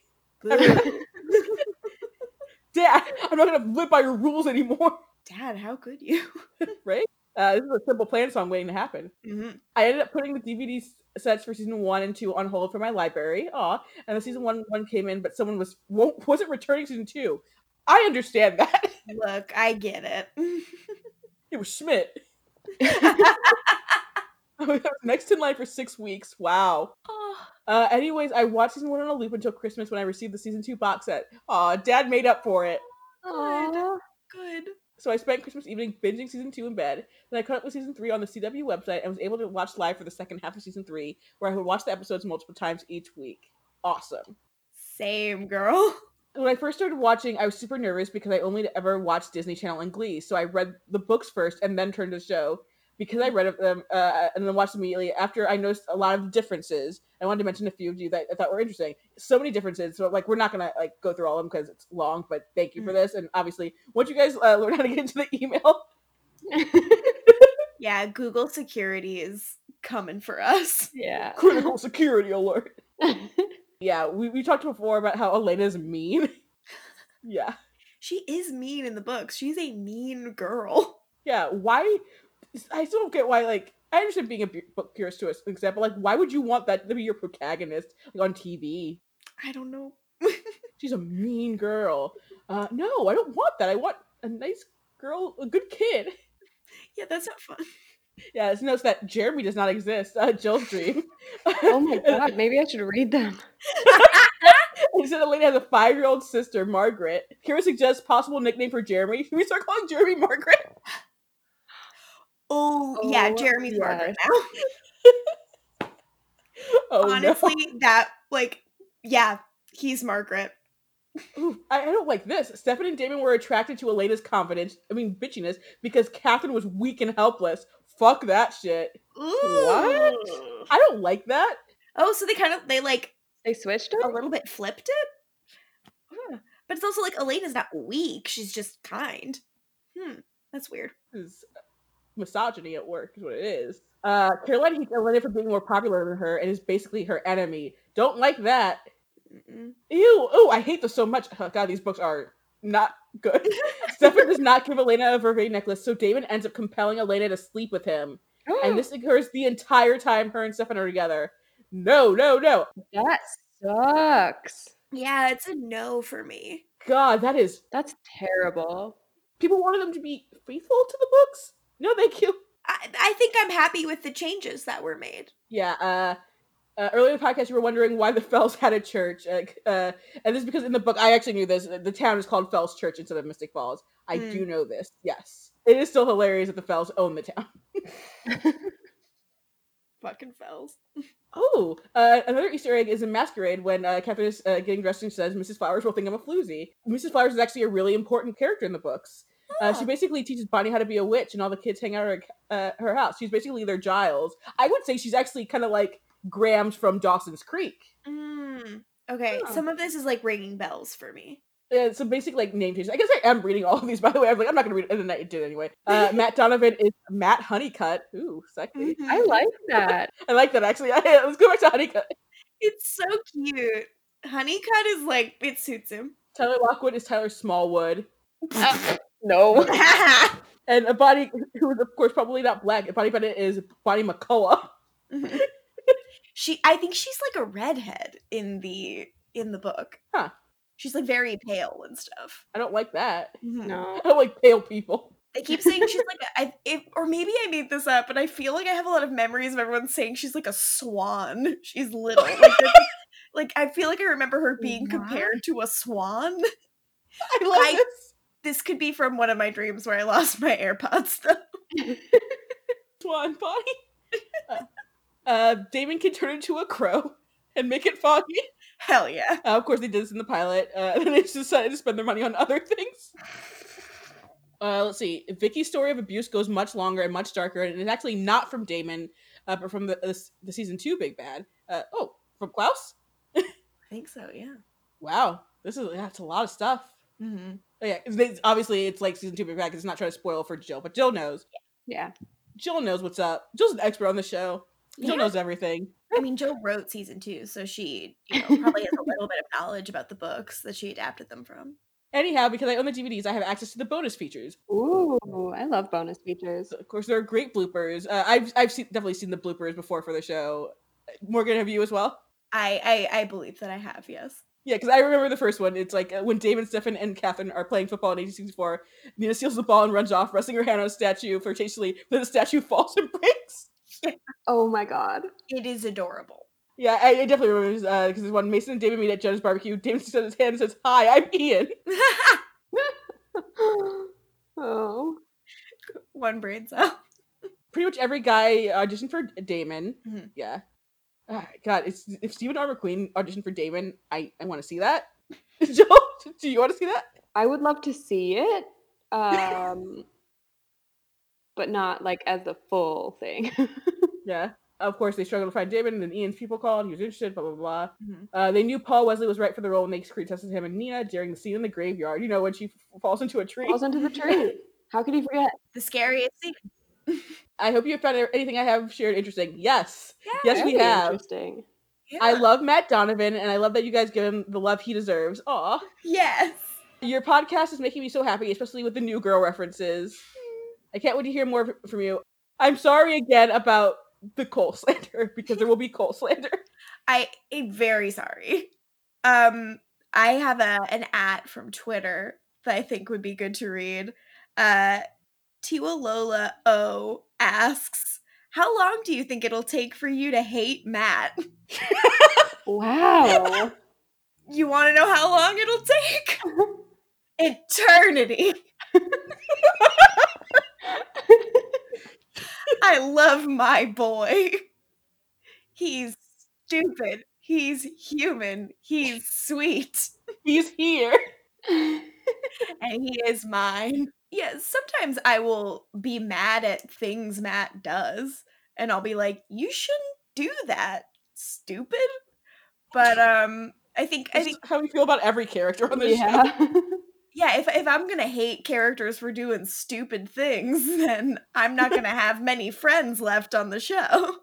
Dad, I'm not gonna live by your rules anymore, Dad, how could you? [laughs] right? Uh, this is a simple plan song waiting to happen. Mhm. I ended up putting the DVD sets for season one and two on hold for my library. Aw, and the season one one came in, but someone was [laughs] wasn't returning season two. I understand that. Look, I get it. it was Schmidt. I was [laughs] next in line for six weeks. Wow. [sighs] Uh, anyways, I watched season one on a loop until Christmas when I received the season two box set. Aw, Dad made up for it. Aw. good. So I spent Christmas evening binging season two in bed. Then I caught up with season three on the CW website and was able to watch live for the second half of season three, where I would watch the episodes multiple times each week. Awesome. Same girl. [laughs] When I first started watching, I was super nervous because I only ever watched Disney Channel and Glee. So I read the books first and then turned to the show. Because I read them uh, and then watched immediately after I noticed a lot of differences. I wanted to mention a few of you that I thought were interesting. So many differences. So like we're not gonna like go through all of them because it's long. But thank you for Mm. this. And obviously, once you guys uh, learn how to get into the email, [laughs] Yeah, Google security is coming for us. yeah. critical security alert. [laughs] Yeah, we, we talked before about how Elena's mean. [laughs] yeah. She is mean in the books. She's a mean girl. [laughs] Yeah. Why? I still don't get why. Like, I understand being a book curious to an example. Like, why would you want that to be your protagonist like, on TV? I don't know. [laughs] She's a mean girl. Uh, no, I don't want that. I want a nice girl, a good kid. Yeah, that's not fun. Yeah, it's notes that Jeremy does not exist. Uh, Jill's dream. Oh my god, maybe I should read them. [laughs] He said Elena has a five-year-old sister, Margaret. Kira suggests possible nickname for Jeremy. Should we start calling Jeremy Margaret? Oh, yeah, Oh, Jeremy's Margaret now. [laughs] Oh Honestly, that like yeah, he's Margaret. Ooh, I, I don't like this. Stefan and Damon were attracted to Elena's confidence. I mean, bitchiness, because Catherine was weak and helpless. Fuck that shit. What? I don't like that. Oh, so they kind of they like They switched it? a little bit flipped it. Huh. But it's also like Elena's not weak; she's just kind. Hmm, that's weird. This is misogyny at work, is what it is. Uh, Caroline hates Elena for being more popular than her and is basically her enemy. Don't like that. Mm-mm. Ew! Oh, I hate this so much. Oh, God, these books are not good. [laughs] Stefan does not give Elena a vervain necklace, so Damon ends up compelling Elena to sleep with him. And this occurs the entire time her and Stefan are together. No, no, no. that sucks. Yeah, it's a no for me. God, that is. That's terrible. People wanted them to be faithful to the books. No, thank you. I, I think I'm happy with the changes that were made. Yeah. Uh, uh, earlier in the podcast, you were wondering why the Fells had a church, like, uh, and this is because in the book, I actually knew this. The town is called Fells Church instead of Mystic Falls. I Hmm. do know this. Yes, it is still hilarious that the Fells own the town. [laughs] Fucking fells. [laughs] Oh, uh, another Easter egg is in Masquerade when uh, Catherine is uh, getting dressed and says Mrs. Flowers will think I'm a floozy. Mrs. Flowers is actually a really important character in the books. Uh, she Ah. basically teaches Bonnie how to be a witch, and all the kids hang out at her, uh, her house. She's basically their Giles. I would say she's actually kind of like Grams from Dawson's Creek. Mm, okay, Huh. some of this is like ringing bells for me. Uh, some basic like name changes. I guess I am reading all of these [laughs] by the way. I'm like I'm not gonna read it, and then I did anyway. Uh, [laughs] Matt Donovan is Matt Honeycutt. Ooh, sexy. I like that. [laughs] I like that actually. let's go back to Honeycutt. It's so cute. Honeycutt is like it suits him. Tyler Lockwood is Tyler Smallwood. Uh, no. And a body who is of course probably not black. Bonnie Bennett is Bonnie McCullough. She I think she's like a redhead in the in the book. Huh. She's like very pale and stuff. I don't like that. Mm-hmm. No. [laughs] I don't like pale people. They keep saying she's [laughs] like a, I, if, or maybe I made this up, but I feel like I have a lot of memories of everyone saying she's like a swan. She's little. Like, that's- [laughs] like I feel like I remember her being compared to a swan. I love I- this. This could be from one of my dreams where I lost my AirPods though. Swan body. Uh, uh, Damon can turn into a crow and make it foggy. Hell yeah. Uh, of course, they did this in the pilot, uh, [laughs] and then they just decided to spend their money on other things. [laughs] Uh, let's see. Vicki's story of abuse goes much longer and much darker, and it's actually not from Damon, uh, but from the, the the season two big bad. Uh, oh, from Klaus. I think so, yeah. Wow, this is that's a lot of stuff. Mm-hmm. Oh, yeah, 'cause they- obviously it's like season two big bad because it's not trying to spoil for Jill, but Jill knows. Yeah. Jill knows what's up. Jill's an expert on the show. Jill Yeah. knows everything. I mean, Jill wrote season two, so she, you know, probably has a [laughs] little bit of knowledge about the books that she adapted them from. Anyhow, because I own the DVDs, I have access to the bonus features. Ooh, I love bonus features. So, of course, there are great bloopers. Uh, I've I've seen, definitely seen the bloopers before for the show. Morgan, have you as well? I, I, I believe that I have, yes. Yeah, because I remember the first one. It's like uh, when Damon, Stefan, and Catherine are playing football in 1864. Nina steals the ball and runs off, resting her hand on a statue flirtatiously. Then the statue [laughs] falls and breaks. [laughs] Oh my god. It is adorable. Yeah, I, I definitely remember because uh, there's one Mason and David meet at Jenna's barbecue. Damon sticks out his hand and says, "Hi, I'm Ian." [laughs] [laughs] oh. One brain cell. Pretty much every guy auditioned for Damon. Mhm. Yeah. Ah, God, it's, if Steven R. McQueen auditioned for Damon, I, I want to see that. Joe, do you want to see that? I would love to see it. Um but not like as the full thing. [laughs] Yeah. Of course, they struggled to find Damon, and then Ian's people called. He was interested, blah, blah, blah. Mhm. Uh, they knew Paul Wesley was right for the role, and they screen tested him and Nina during the scene in the graveyard. You know, when she f- falls into a tree. Falls into the tree. [laughs] How could he forget? The scariest scene. [laughs] I hope you found anything I have shared interesting. Yes. Yes, we have. Interesting. I love Matt Donovan, and I love that you guys give him the love he deserves. Aw. Yes. Your podcast is making me so happy, especially with the new girl references. I can't wait to hear more from you. I'm sorry again about the Kol slander [laughs] because there will be Kol slander. I am very sorry. Um, I have a an at from Twitter that I think would be good to read. Uh, Tiwa Lola O asks, "How long do you think it'll take for you to hate Matt?" [laughs] Wow. [laughs] You want to know how long it'll take? Eternity. [laughs] I love my boy. He's stupid. He's human. He's sweet. He's here. [laughs] and he is mine. Yeah, sometimes I will be mad at things Matt does, and I'll be like, "You shouldn't do that, stupid." But um, I think I think how we feel about every character on this show. [laughs] yeah. if if I'm gonna hate characters for doing stupid things, [laughs] then I'm not gonna have many friends left on the show.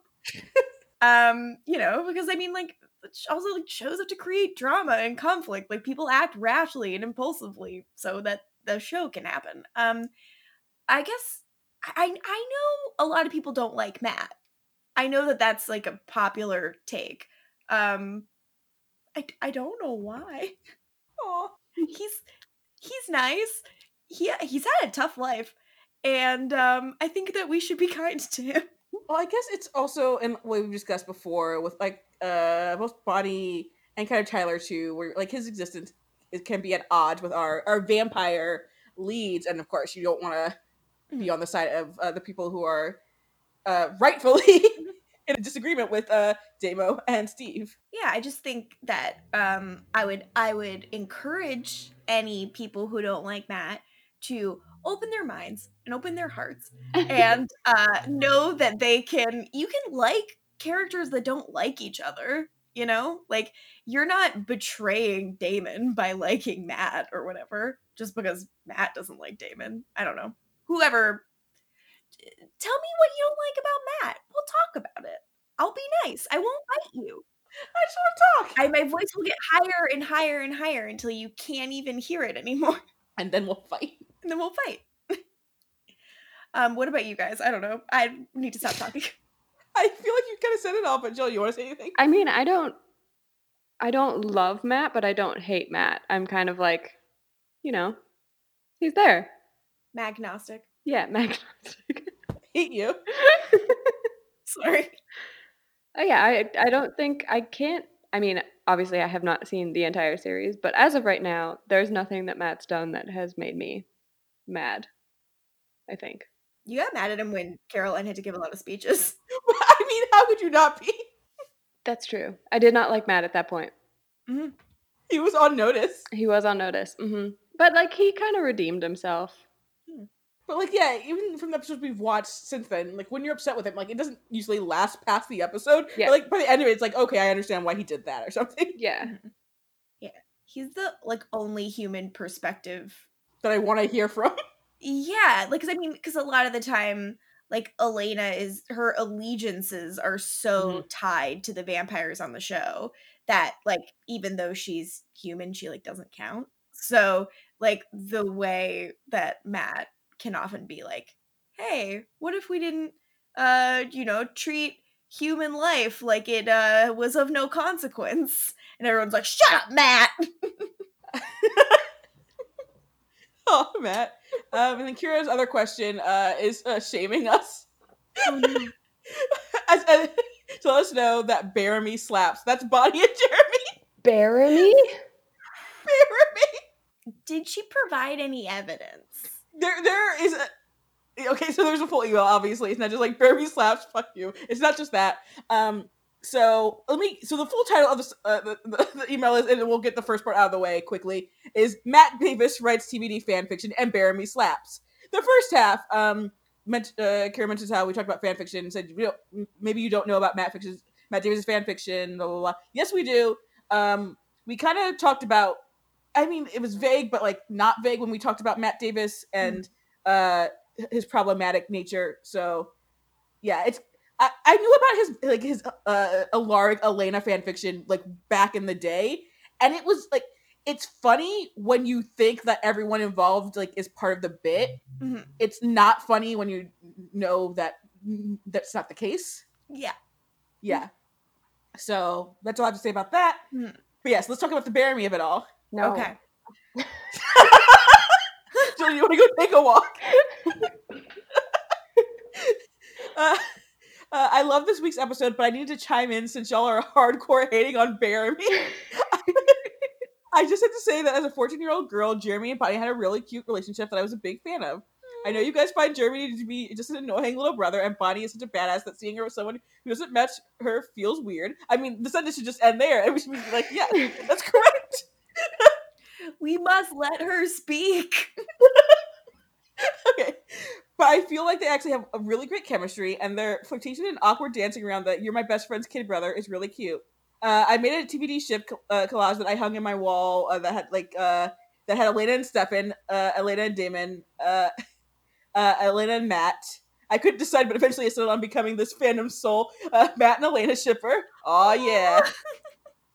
[laughs] um, you know, because I mean, like, also like shows have to create drama and conflict. Like people act rashly and impulsively so that the show can happen. Um, I guess I I know a lot of people don't like Matt. I know that that's like a popular take. Um, I I don't know why. [laughs] Aw. He's he's nice. He he's had a tough life, and um, I think that we should be [laughs] kind to him. Well, I guess it's also, and what we've discussed before with like uh both Bonnie and kind of Tyler too, where like his existence it can be at odds with our our vampire leads, and of course you don't want to be on the side of uh, the people who are uh rightfully [laughs] in a disagreement with uh Damo and Steve. Yeah, I just think that um, I would I would encourage any people who don't like Matt to open their minds and open their hearts [laughs] and uh, know that they can you can like characters that don't like each other you know? Like you're not betraying damon by liking matt or whatever just because matt doesn't like damon. I don't know. Whoever tell me what you don't like about matt we'll talk about it i'll be nice i won't bite you I just want to talk, I, my voice will get higher and higher and higher until you can't even hear it anymore [laughs] and then we'll fight. and then we'll fight [laughs] um what about you guys i don't know i need to stop talking I [laughs] I feel like you kind of said it all, but Jill, you want to say anything? I mean, I don't I don't love Matt, but I don't hate Matt. I'm kind of like, you know, he's there. Magnostic. Yeah, magnostic. Hate [laughs] you. [laughs] Sorry. Oh yeah, I I don't think I can't. I mean, obviously, I have not seen the entire series, but as of right now, there's nothing that Matt's done that has made me mad. I think. You got mad at him when Caroline had to give a lot of speeches. [laughs] I mean, how could you not be? That's true. I did not like Matt at that point. He was on notice. He was on notice. hmm But like, he kind of redeemed himself. But like, yeah, even from the episodes we've watched since then, like when you're upset with him, like it doesn't usually last past the episode. Yeah. But, like by the end of it, it's like, okay, I understand why he did that or something Yeah. [laughs] Yeah. He's the like only human perspective. that I want to hear from. [laughs] Yeah, like cuz I mean cuz a lot of the time like Elena is her allegiances are so mm-hmm. tied to the vampires on the show that like even though she's human she like doesn't count. So like the way that Matt can often be like, "Hey, what if we didn't uh you know treat human life like it uh was of no consequence?" And everyone's like, "Shut up, Matt." [laughs] oh, Matt. Um, and then Kira's other question uh, is uh, shaming us. [laughs] As, as, to let us know that Baramy slaps. That's Bonnie and Jeremy. Baramy? [laughs] Baramy. Did she provide any evidence? There, there is a. Okay, so there's a full email. Obviously, it's not just like Baramy slaps. Fuck you. It's not just that. Um. So let me. So the full title of this, uh, the, the, the email is, and we'll get the first part out of the way quickly. Is Matt Davis writes TVD fan fiction and Baramy slaps. The first half, um, meant uh, mentions how we talked about fan fiction and said you know, maybe you don't know about Matt fiction, Matt Davis' fan fiction. Blah blah blah. Yes, we do. Um, we kind of talked about. I mean, it was vague, but like not vague when we talked about Matt Davis and uh his problematic nature. So yeah, it's I, I knew about his like his uh Alaric Elena fan fiction like back in the day, and it was like it's funny when you think that everyone involved like is part of the bit. Mhm. It's not funny when you know that mm, that's not the case. Yeah. Yeah. So that's all I have to say about that. Mhm. But yes, let's talk about the Baramy of it all. No. Okay. [laughs] So you want to go take a walk? [laughs] uh, uh, I love this week's episode, but I need to chime in since y'all are [laughs] hardcore hating on Baramy. I just have to say that as a 14 year old girl, Jeremy and Bonnie had a really cute relationship that I was a big fan of. I know you guys find Jeremy to be just an annoying little brother, and Bonnie is such a badass that seeing her with someone who doesn't match her feels weird. I mean, the sentence should just end there, and we should be like, yeah, that's correct. [laughs] We must let her speak. [laughs] okay. But I feel like they actually have a really great chemistry, and their flirtation and awkward dancing around the "You're my best friend's kid brother" is really cute. Uh, I made a TVD ship uh, collage that I hung in my wall uh, that had like uh, that had Elena and Stefan, uh, Elena and Damon, uh, [laughs] uh, Elena and Matt. I couldn't decide, but eventually I settled on becoming this fandom soul, uh, Matt and Elena shipper. Oh yeah.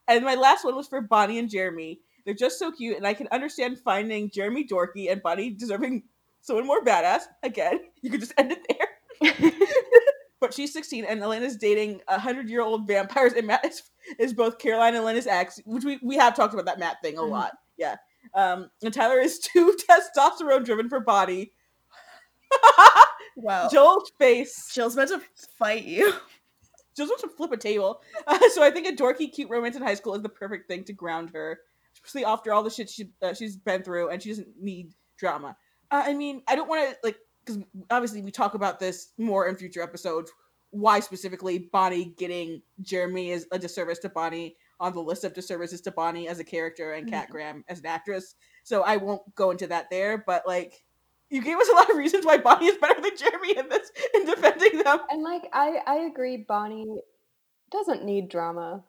and my last one was for Bonnie and Jeremy. They're just so cute, and I can understand finding Jeremy dorky and Bonnie deserving someone more badass. Again, [laughs] you could just end it there. [laughs] but she's 16, and Elena's dating a hundred year old vampires, and Matt is, is both Caroline and Elena's ex, which we, we have talked about that Matt thing a Mhm. lot. Yeah. Um, and Tyler is [laughs] too testosterone driven for body. Well, Joel's face. Jill's meant to fight you. Just wants to flip a table. Uh, so I think a dorky, cute romance in high school is the perfect thing to ground her, especially after all the shit she, uh, she's been through, and she doesn't need drama. Uh, I mean, I don't want to like because obviously we talk about this more in future episodes. Why specifically Bonnie getting Jeremy is a disservice to Bonnie on the list of disservices to Bonnie as a character and Kat Mhm. Graham as an actress. So I won't go into that there, but like. You gave us a lot of reasons why Bonnie is better than Jeremy in this in defending them. And like I I agree Bonnie doesn't need drama.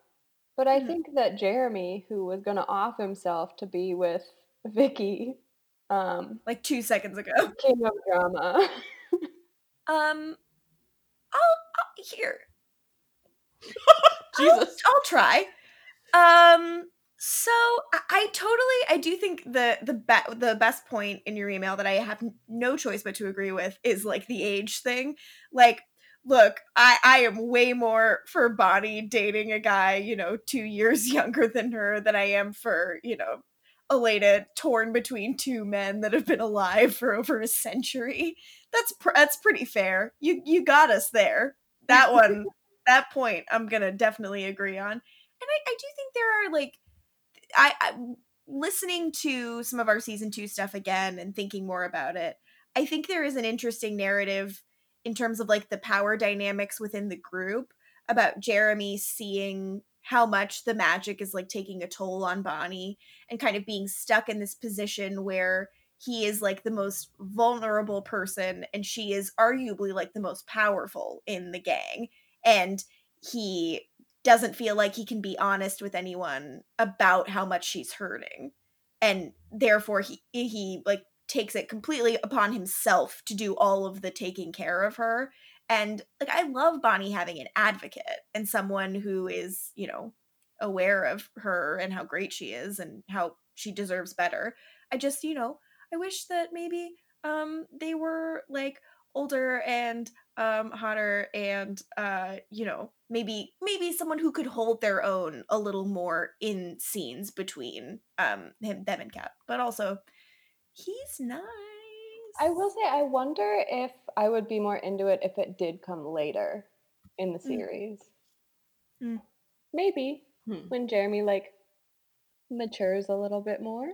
But I think that Jeremy, who was gonna off himself to be with Vicki, um, Like two seconds ago. [laughs] king of drama. [laughs] Um, I'll, I'll here. [laughs] Jesus. I'll try. Um, so I, I totally, I do think the the be- the best point in your email that I have n- no choice but to agree with is like the age thing. Like look, I I am way more for Bonnie dating a guy, you know, 2 years [laughs] younger than her than I am for, you know, Elena torn between two men that have been alive for over a century. That's pr- that's pretty fair. You you got us there. That one, [laughs] that point, I'm gonna definitely agree on. And I, I do think there are like, I, I listening to some of our season two stuff again and thinking more about it. I think there is an interesting narrative in terms of like the power dynamics within the group about Jeremy seeing how much the magic is like taking a toll on Bonnie and kind of being stuck in this position where he is like the most vulnerable person and she is arguably like the most powerful in the gang. And he doesn't feel like he can be honest with anyone about how much she's hurting. And therefore he he like takes it completely upon himself to do all of the taking care of her and like I love Bonnie having an advocate and someone who is, you know, aware of her and how great she is and how she deserves better. I just, you know, I wish that maybe um they were like older and um hotter and uh you know maybe maybe someone who could hold their own a little more in scenes between um him them and Kat but also he's nice I will say, I wonder if I would be more into it if it did come later in the Mm. series. Mm. Maybe Hmm. when Jeremy like matures a little bit more,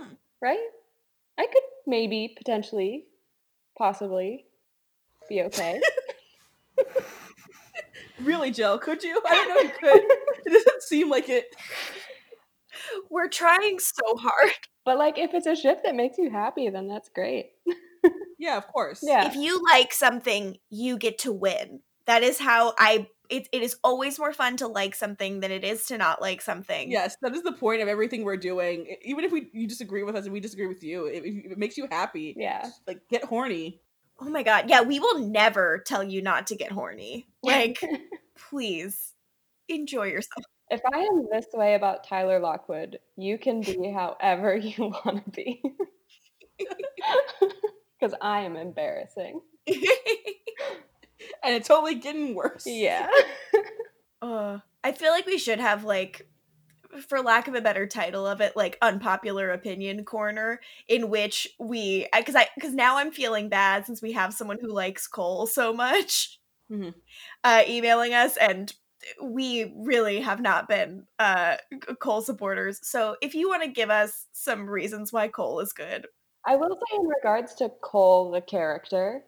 Mhm. right? I could maybe potentially, possibly be okay. [laughs] Really, Jill? Could you? I don't know. if You could. it doesn't seem like it. [laughs] we're trying so hard but like, if it's a ship that makes you happy, then that's great. [laughs] Yeah, of course. Yeah. if you like something, you get to win. That is how I. It, it is always more fun to like something than it is to not like something. Yes, that is the point of everything we're doing. Even if we you disagree with us and we disagree with you, if if it makes you happy, Yeah. like get horny. Oh my god. Yeah, we will never tell you not to get horny. Like, [laughs] please enjoy yourself. If I am this way about Tyler Lockwood, you can be however [laughs] you want to be. [laughs] Because I am embarrassing. [laughs] And it's totally getting worse. Yeah. uh, I feel like we should have like for lack of a better title of it like unpopular opinion corner in which we because I because now I'm feeling bad since we have someone who likes Kol so much Mhm. uh emailing us and we really have not been uh Kol supporters so if you want to give us some reasons why Kol is good I will say in regards to Kol the character,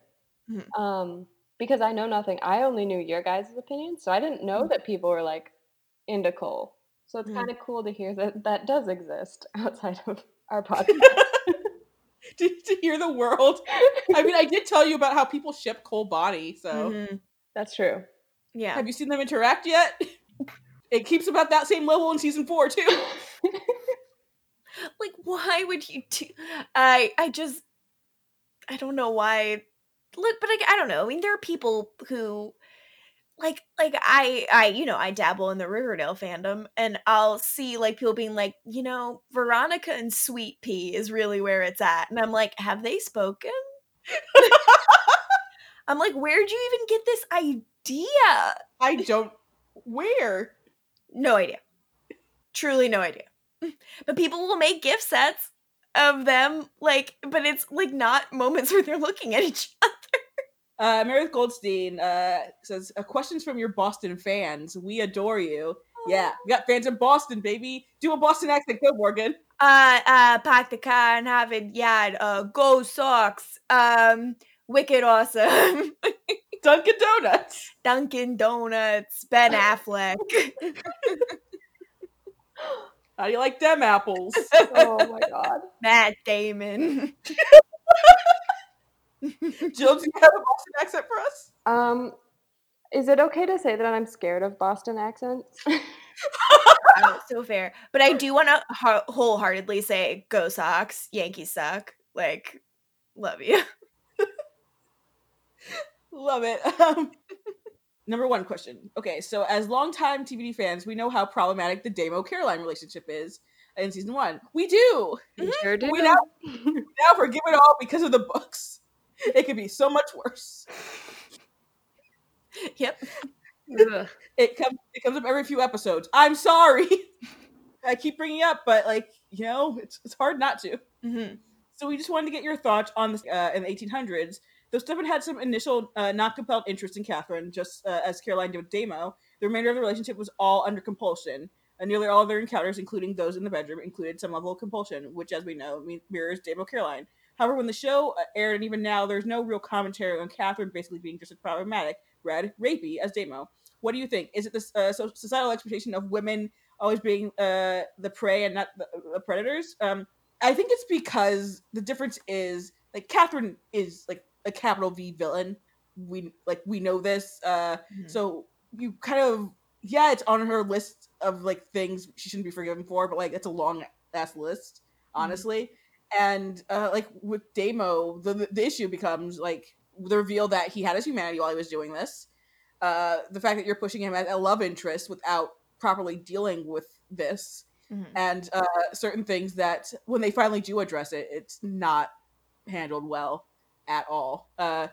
Mhm. um, because I know nothing. I only knew your guys' opinion, so I didn't know Mhm. that people were like into Kol. So it's Mhm. kind of cool to hear that that does exist [laughs] outside of our [laughs] podcast. to, to hear the world. I mean, I did tell you about how people ship Kol Bonnie. So, Mhm. That's true. Yeah have you seen them interact yet? [laughs] It keeps about that same level in season four too. [laughs] like why would you do i i just i don't know why look but I, I don't know i mean there are people who like like i i you know i dabble in the riverdale fandom and i'll see like people being like you know veronica and sweet pea is really where it's at and i'm like have they spoken [laughs] i'm like where'd you even get this idea I don't. Where? no idea truly no idea but people will make gift sets of them like but it's like not moments where they're looking at each [laughs] other Uh, Meredith Goldstein uh, says, uh, "Questions from your Boston fans. We adore you. Yeah, we got fans in Boston, baby. Do a Boston accent, go Morgan. uh uh pack the car and have it yeah uh go Sox um wicked awesome [laughs] Dunkin' Donuts. dunkin donuts ben affleck [laughs] How do you like them apples? [laughs] Oh my god. matt damon [laughs] Jill, do you have a Boston accent for us? Um, is it okay to say that I'm scared of Boston accents? oh, so fair but i do want to wholeheartedly say go sox yankees suck like love you Love it. Um, [laughs] number one question. Okay, so as longtime TVD fans, we know how problematic the Damo Caroline relationship is in season one. We do. You sure do. We now, [laughs] now forgive it all because of the books. [laughs] It could be so much worse. Yep. It comes it comes up every few episodes. I'm sorry. I keep bringing up, but like you know, it's it's hard not to. hmm So we just wanted to get your thoughts on this uh, in the 1800s. Though Stefan had some initial uh, not compelled interest in Catherine, just uh, as Caroline did with Damo, the remainder of the relationship was all under compulsion. And nearly all of their encounters, including those in the bedroom, included some level of compulsion, which, as we know, mirrors Damo Caroline. However, when the show uh, aired, and even now, there's no real commentary on Catherine basically being just as problematic, red, rapey as Damo. What do you think? Is it this uh, societal expectation of women always being uh, the prey and not the, the predators? Um, I think it's because the difference is like Catherine is like a capital V villain. We like we know this. Uh, Mhm. so you kind of yeah, it's on her list of like things she shouldn't be forgiven for, but like it's a long ass list, honestly. And uh, like with Damo, the the issue becomes like the reveal that he had his humanity while he was doing this. Uh, the fact that you're pushing him as a love interest without properly dealing with this, Mhm. and uh, certain things that when they finally do address it, it's not handled well at all. Uh,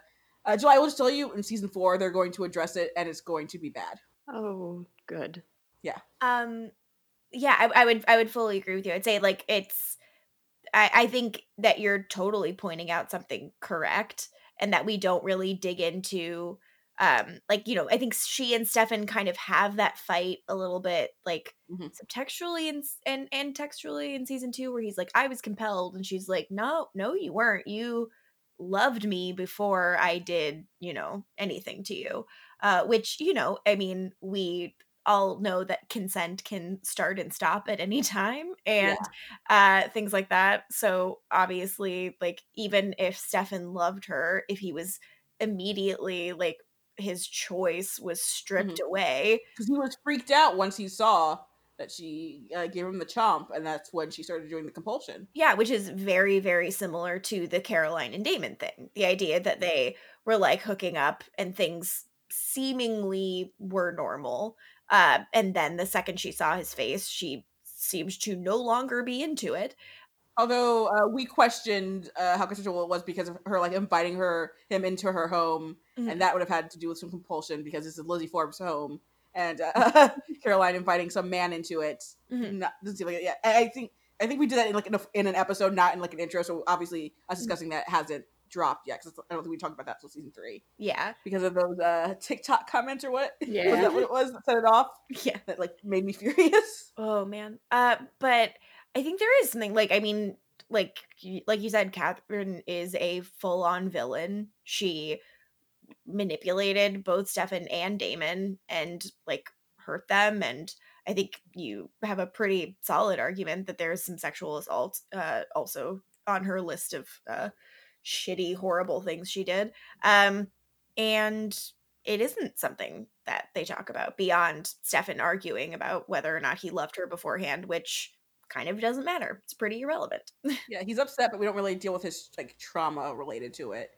uh, July, I will just tell you, in season four, they're going to address it, and it's going to be bad. Oh, good. Yeah. Um, yeah, I, I would I would fully agree with you. I'd say like it's I, I think that you're totally pointing out something correct and that we don't really dig into um like you know i think she and stefan kind of have that fight a little bit like Mhm. subtextually and, and and textually in season two where he's like i was compelled and she's like no no you weren't you loved me before i did you know anything to you uh which you know i mean we all know that consent can start and stop at any [laughs] time and uh things like that. So obviously like even if stefan loved her if he was immediately like his choice was stripped away because he was freaked out once he saw that she uh, gave him the chomp, and that's when she started doing the compulsion. yeah which is very very similar to the caroline and damon thing the idea that they were like hooking up and things seemingly were normal uh and then the second she saw his face she seems to no longer be into it Although uh, we questioned uh, how consensual it was because of her like inviting her him into her home, Mhm. and that would have had to do with some compulsion because this is Lizzie Forbes' home, and uh, [laughs] Caroline inviting some man into it. Mhm. Not, doesn't seem like it. Yeah, I think I think we did that in like in, a, in an episode, not in like an intro. So obviously, us discussing that hasn't dropped yet because I don't think we talked about that till season three yeah because of those uh, TikTok comments or what. [laughs] Yeah, was that what it was that set it off? yeah That like made me [laughs] furious. Oh man. Uh but I think there is something like I mean like like you said Catherine is a full-on villain. She manipulated both Stefan and Damon and like hurt them and I think you have a pretty solid argument that there's some sexual assault uh also on her list of uh shitty horrible things she did. Um and it isn't something that they talk about beyond Stefan arguing about whether or not he loved her beforehand, which kind of doesn't matter. It's pretty irrelevant. [laughs] Yeah, he's upset, but we don't really deal with his like trauma related to it.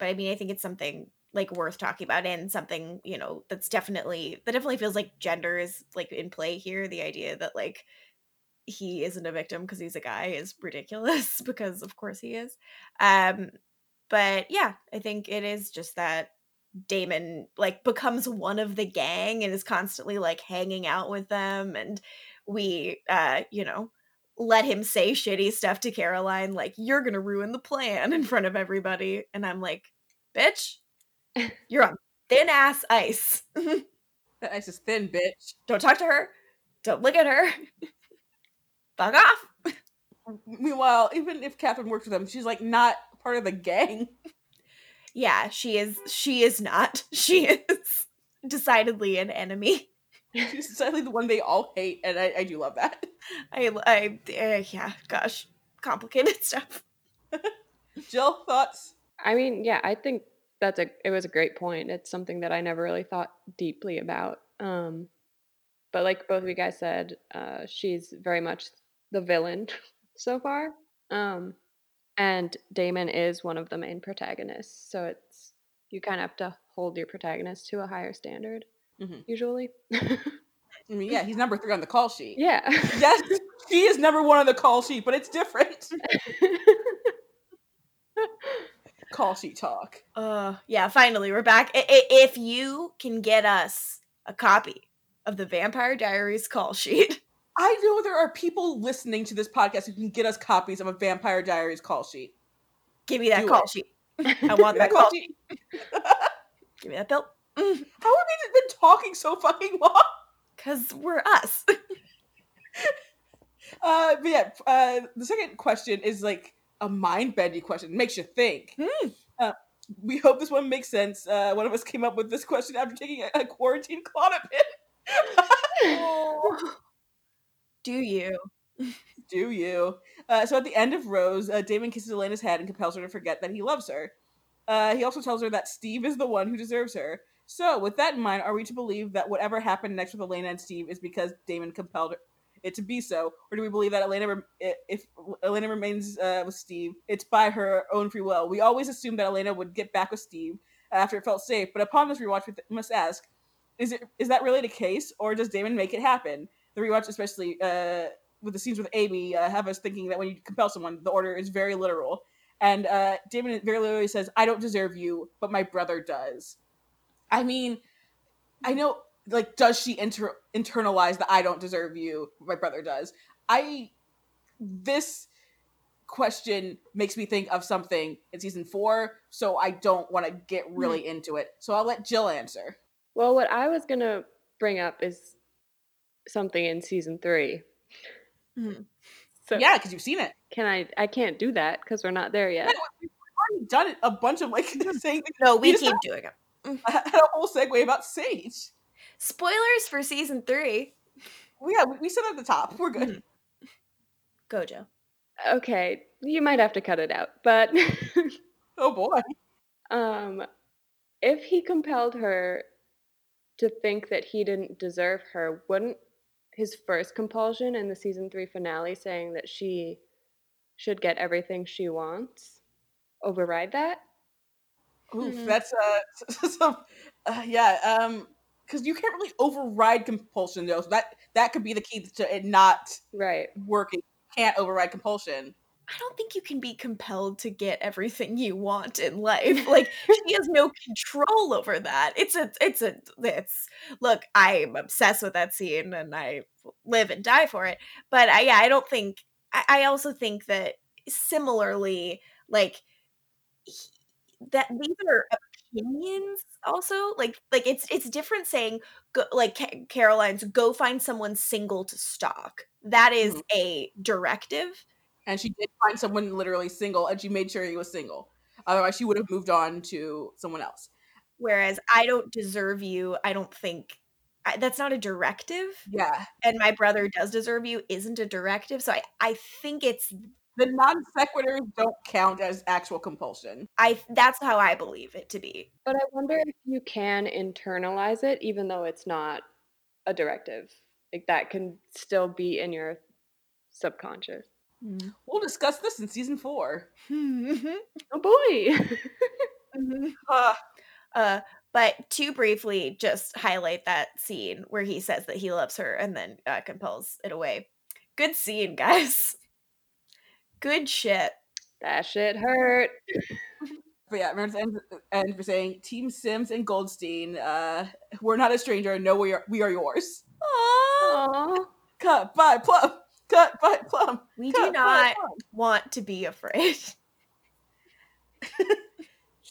But I mean, I think it's something like worth talking about and something, you know, that's definitely that definitely feels like gender is like in play here. The idea that like he isn't a victim because he's a guy is ridiculous [laughs] because of course he is. Um but yeah, I think it is just that Damon like becomes one of the gang and is constantly like hanging out with them and we uh you know let him say shitty stuff to Caroline like you're to ruin the plan [laughs] in front of everybody and I'm like bitch [laughs] you're on thin ass ice [laughs] That ice is thin, bitch. don't talk to her don't look at her fuck off Meanwhile, even if Catherine works with them, she's like not part of the gang. yeah she is she is not she is decidedly an enemy She's decidedly the one they all hate, and I, I do love that. I, I, uh, yeah, gosh, complicated [laughs] stuff. Jill, thoughts? I mean, yeah, I think that's a it was a great point. It's something that I never really thought deeply about. Um but like both of you guys said, uh she's very much the villain [laughs] so far. Um and Damon is one of the main protagonists, so it's you kind of have to hold your protagonist to a higher standard Mhm. usually. [laughs] I mean, yeah, he's number three on the call sheet. yeah. [laughs] Yes, he is number one on the call sheet, but it's different. [laughs] call sheet talk. Uh, yeah, finally we're back. I- I- if you can get us a copy of the Vampire Diaries call sheet, [laughs] I know there are people listening to this podcast who can get us copies of a Vampire Diaries call sheet. give me that Do call it. sheet. I want that call sheet. Give me that bill. How have we been talking so fucking long? Cause we're us. [laughs] Uh, but yeah, uh, the second question is like a mind bending question. Makes you think. Hmm. Uh, we hope this one makes sense. Uh, one of us came up with this question after taking a, a quarantine Klonopin. [laughs] Do you? Do you? Uh, so at the end of Rose, uh, Damon kisses Elena's head and compels her to forget that he loves her. Uh, he also tells her that Steve is the one who deserves her. So, with that in mind, are we to believe that whatever happened next with Elena and Steve is because Damon compelled it to be so, or do we believe that Elena, if Elena remains uh, with Steve, it's by her own free will? We always assumed that Elena would get back with Steve after it felt safe, but upon this rewatch, we must ask: Is it is that really the case, or does Damon make it happen? The rewatch, especially uh, with the scenes with Amy, uh, have us thinking that when you compel someone, the order is very literal. And uh, Damon very literally says, "I don't deserve you, but my brother does." I mean, I know, like, does she inter- internalize the "I don't deserve you, my brother does"? I this question makes me think of something in season four, so I don't want to get really into it. So I'll let Jill answer. Well, what I was gonna bring up is something in season three. Mhm. So yeah, because you've seen it. can I? I can't do that because we're not there yet. Yeah, we've already done it a bunch of like [laughs] saying No, we just keep doing it. [laughs] I had a whole segue about Sage. Spoilers for season three. Well, yeah, we, we said at the top. We're good. Mhm. Gojo. Okay, you might have to cut it out, but [laughs] Oh boy. um, if he compelled her to think that he didn't deserve her, wouldn't his first compulsion in the season three finale saying that she should get everything she wants override that? Oof, Mhm. that's uh, [laughs] some, uh yeah, um, because you can't really override compulsion though. So that that could be the key to it not Right. working. You can't override compulsion. I don't think you can be compelled to get everything you want in life. Like she has no control over that. It's a it's a it's look, I'm obsessed with that scene and I live and die for it. But I yeah, I don't think I, I also think that similarly, like he- that these are opinions also like like it's it's different saying go, like Ca- caroline's go find someone single to stalk that is Mhm. a directive And she did find someone literally single, and she made sure he was single. Otherwise, she would have moved on to someone else. Whereas I don't deserve you, I don't think I, that's not a directive. Yeah, And my brother does deserve you isn't a directive. So I, I think it's the non sequiturs don't count as actual compulsion. I that's how I believe it to be. But I wonder if you can internalize it even though it's not a directive. Like that can still be in your subconscious. We'll discuss this in season four. [laughs] Oh boy. [laughs] Uh, uh, but to briefly just highlight that scene where he says that he loves her and then uh, compels it away. Good scene, [laughs] guys. Good shit. that shit hurt. but yeah, remember the end, end for saying Team Sims and Goldstein, uh, we're not a stranger. No, we are we are yours. Aww. [laughs] Cut by Plumb. Cut by Plumb. We Cut do not Plumb. want to be afraid. [laughs]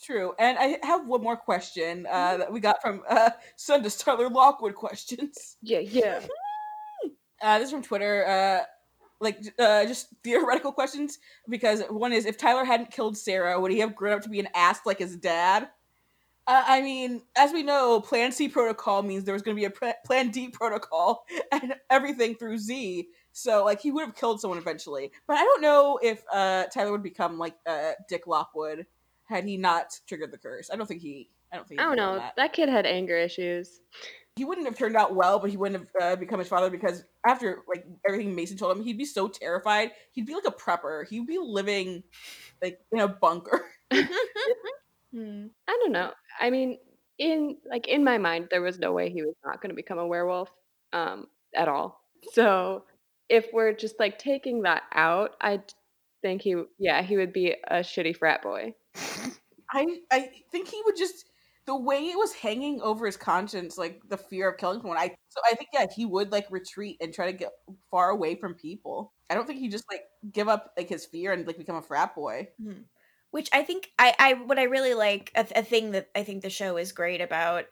True. And I have one more question uh, Mm-hmm. that we got from uh, Sunday Starler Lockwood questions. Yeah, yeah. [laughs] Uh, this is from Twitter. Uh, like uh, just [laughs] theoretical questions because one is if Tyler hadn't killed Sarah, would he have grown up to be an ass like his dad? Uh, I mean, as we know, Plan C protocol means there was going to be a pr- Plan D protocol [laughs] and everything through Z. So like he would have killed someone eventually. But I don't know if uh, Tyler would become like uh, Dick Lockwood had he not triggered the curse. I don't think he. I don't think. I don't know. That. That kid had anger issues. He wouldn't have turned out well, but he wouldn't have uh, become his father because after like everything Mason told him, he'd be so terrified. He'd be like a prepper. He'd be living like in a bunker. [laughs] Hmm. I don't know. I mean, in like in my mind, there was no way he was not going to become a werewolf um, at all. So if we're just like taking that out, I think he, yeah, he would be a shitty frat boy. I I think he would just the way it was hanging over his conscience, like the fear of killing someone. I so I think yeah, he would like retreat and try to get far away from people. I don't think he just like give up like his fear and like become a frat boy. Mhm. which I think I, I what I really like a, a thing that I think the show is great about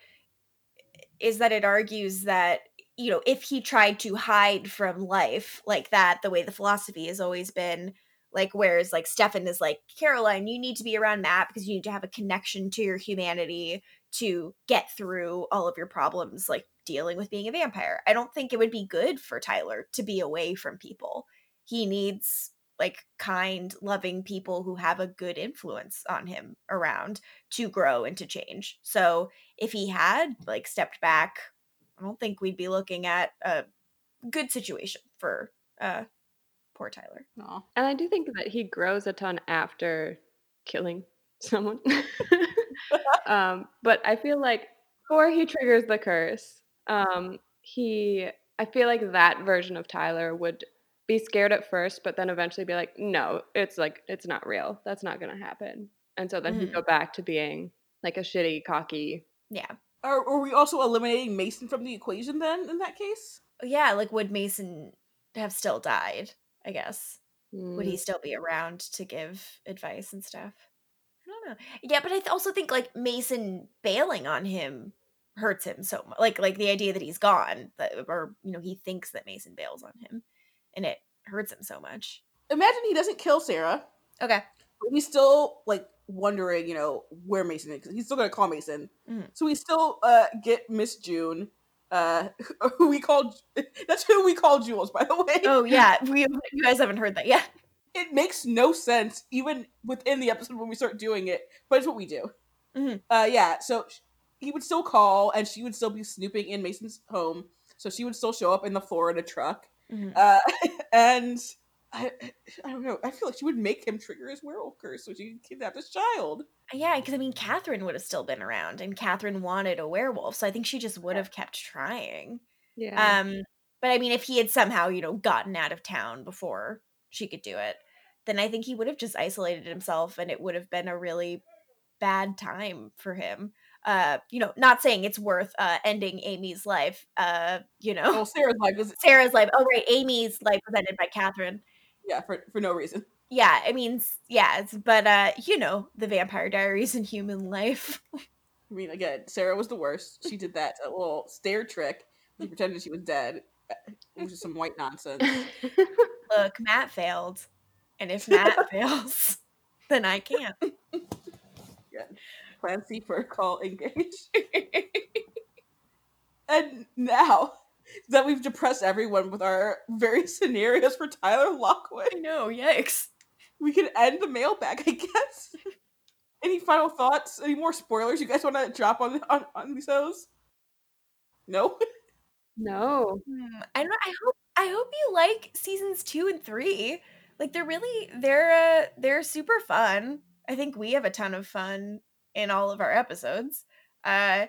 is that it argues that you know if he tried to hide from life like that the way the philosophy has always been like whereas like Stefan is like Caroline you need to be around Matt because you need to have a connection to your humanity to get through all of your problems like dealing with being a vampire. I don't think it would be good for Tyler to be away from people. He needs like kind loving people who have a good influence on him around to grow and to change. So if he had like stepped back i don't think we'd be looking at a good situation for uh poor tyler No. And I do think that he grows a ton after killing [laughs] someone. [laughs] um, but I feel like before he triggers the curse, um, he I feel like that version of Tyler would be scared at first, but then eventually be like, no, it's like it's not real. That's not gonna happen. And so then he'd Mhm. go back to being like a shitty, cocky. yeah Are, are we also eliminating Mason from the equation then? In that case, yeah like would mason have still died i guess would Mm, he still be around to give advice and stuff i don't know yeah but i th- also think like mason bailing on him hurts him so much like like the idea that he's gone that or you know he thinks that mason bails on him and it hurts him so much imagine he doesn't kill Sarah. okay but he's still like wondering, you know, where Mason is. He's still gonna call Mason, Mhm. so we still uh get Miss June, uh, [laughs] who we called [laughs] that's who we call Jules, by the way. oh yeah [laughs] we you guys haven't heard that yet It makes no sense even within the episode when we start doing it, but it's what we do. Mhm. Uh, yeah, so he would still call, and she would still be snooping in Mason's home, so she would still show up in the Florida truck. Mhm. Uh, and I, I don't know. I feel like she would make him trigger his werewolf curse so she could kidnap this child. yeah because i mean katherine would have still been around and katherine wanted a werewolf so i think she just would have kept trying yeah. Um, but I mean, if he had somehow, you know, gotten out of town before she could do it, then I think he would have just isolated himself and it would have been a really bad time for him. Uh, you know, not saying it's worth uh ending Amy's life. Uh, you know, Well, Sarah's life was [laughs] Sarah's life. Oh, right, Amy's life was ended by Katherine. Yeah for for no reason. Yeah, I mean, yeah, it's, but uh, you know, the Vampire Diaries and human life. [laughs] I mean, again, Sarah was the worst. She did that a little stare trick. She pretended she was dead. It was just some white nonsense. [laughs] Look, Matt failed, and if Matt [laughs] fails, then I can't. Again, plan C for call engage. And now that we've depressed everyone with our various [laughs] scenarios for Tyler Lockwood, I know, yikes. we can end the mailbag, I guess. [laughs] Any final thoughts? Any more spoilers you guys want to drop on on, on these shows? No. no. Hmm, I don't. I hope. I hope you like seasons two and three. Like they're really they're uh, they're super fun. I think we have a ton of fun in all of our episodes. Uh,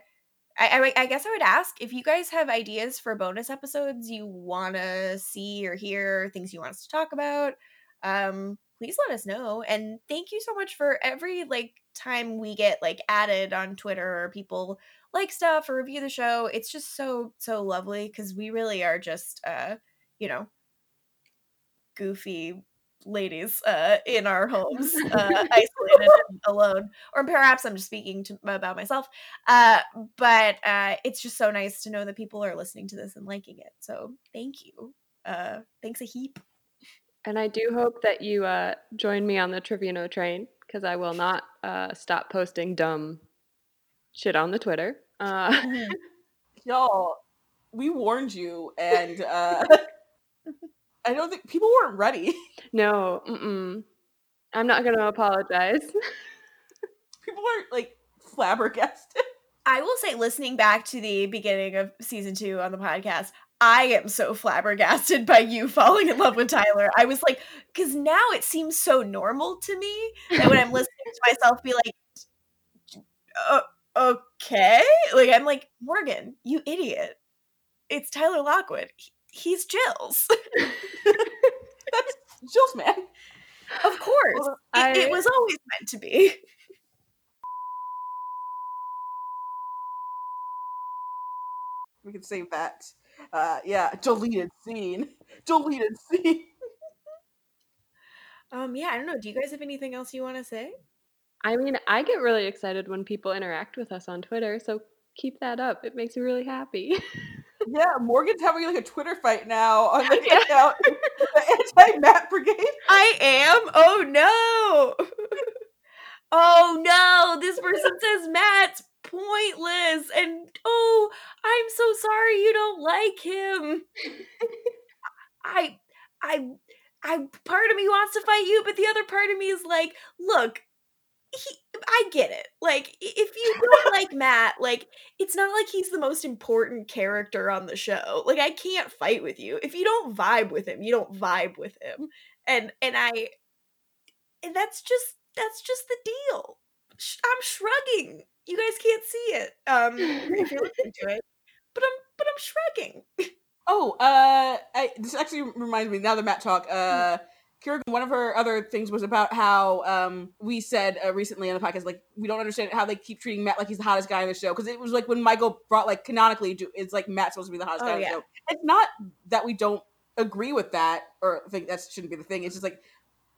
I, I I guess I would ask if you guys have ideas for bonus episodes you want to see or hear, things you want us to talk about. Um, please let us know. And thank you so much for every like time we get like added on Twitter or people like stuff or review the show. It's just so so lovely because we really are just uh, you know, goofy ladies uh in our homes [laughs] uh isolated and alone. Or perhaps i'm just speaking to about myself uh but uh it's just so nice to know that people are listening to this and liking it. So thank you. Uh thanks a heap. And I do hope that you uh, join me on the Trevino train because I will not uh, stop posting dumb shit on the Twitter. Uh, [laughs] [laughs] Y'all, we warned you, and uh, I don't think people weren't ready. no, mm-mm. I'm not going to apologize. [laughs] People are like flabbergasted. i will say listening back to the beginning of season two on the podcast i am so flabbergasted by you falling in love with tyler i was like because now it seems so normal to me that when i'm listening to myself be like "Uh, okay like i'm like morgan you idiot it's tyler lockwood He- he's jill's [laughs] [laughs] That's Jules, man. Of course. Well, it, it was always meant to be. We can save that. Uh, yeah, deleted scene. Deleted scene. [laughs] um, yeah, I don't know. Do you guys have anything else you want to say? I mean, I get really excited when people interact with us on Twitter, so keep that up. It makes me really happy. [laughs] Yeah, Morgan's having like a Twitter fight now on the [laughs] Yeah. account, [laughs] the anti-Matt brigade. I am. Oh no. [laughs] oh no. This person says Matt's pointless, and oh, I'm so sorry you don't like him. I, I, I. Part of me wants to fight you, but the other part of me is like, look. He, I get it. Like, if you don't like Matt, like, it's not like he's the most important character on the show. Like, I can't fight with you. If you don't vibe with him, you don't vibe with him and and I and that's just that's just the deal. I'm shrugging. You guys can't see it um if you're listening to it, but I'm but I'm shrugging. Oh, uh, I, this actually reminds me now that Matt talk. Uh, Kira, one of her other things was about how um we said uh, recently on the podcast like we don't understand how they keep treating Matt like he's the hottest guy in the show because it was like when Michael brought like canonically it's like Matt's supposed to be the hottest Oh, guy in the show. It's not that we don't agree with that or think that shouldn't be the thing. It's just like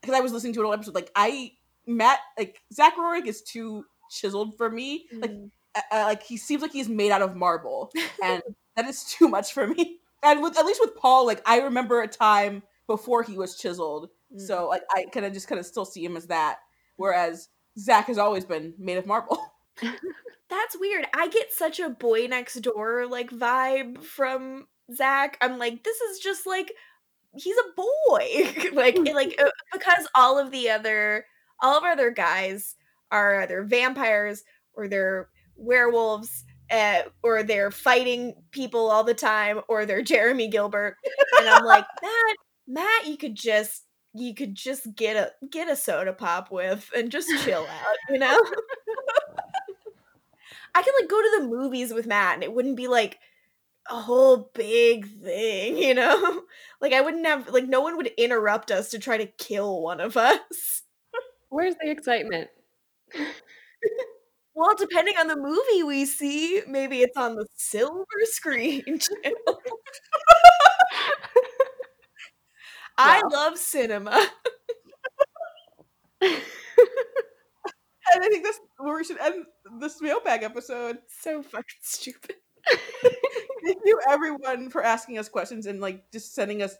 because I was listening to an old episode like I Matt like Zach Roerig is too chiseled for me. Like uh, uh, like he seems like he's made out of marble [laughs] and that is too much for me and with at least with paul like i remember a time before he was chiseled Mm. so like i kind of just kind of still see him as that whereas zach has always been made of marble [laughs] that's weird. I get such a boy next door like vibe from Zach. I'm like, this is just like he's a boy. [laughs] like like [laughs] uh, because all of the other all of our other guys are either vampires or they're werewolves uh, or they're fighting people all the time or they're Jeremy Gilbert and I'm like Matt Matt you could just you could just get a get a soda pop with and just chill [laughs] out you know [laughs] I could like go to the movies with Matt and it wouldn't be like a whole big thing, [laughs] you know? like I wouldn't have like no one would interrupt us to try to kill one of us. Where's the excitement? Well, depending on the movie we see, maybe it's on the silver screen channel. I love cinema. [laughs] and i think that's where we should end this mailbag episode. So fucking stupid. [laughs] thank you everyone for asking us questions and like just sending us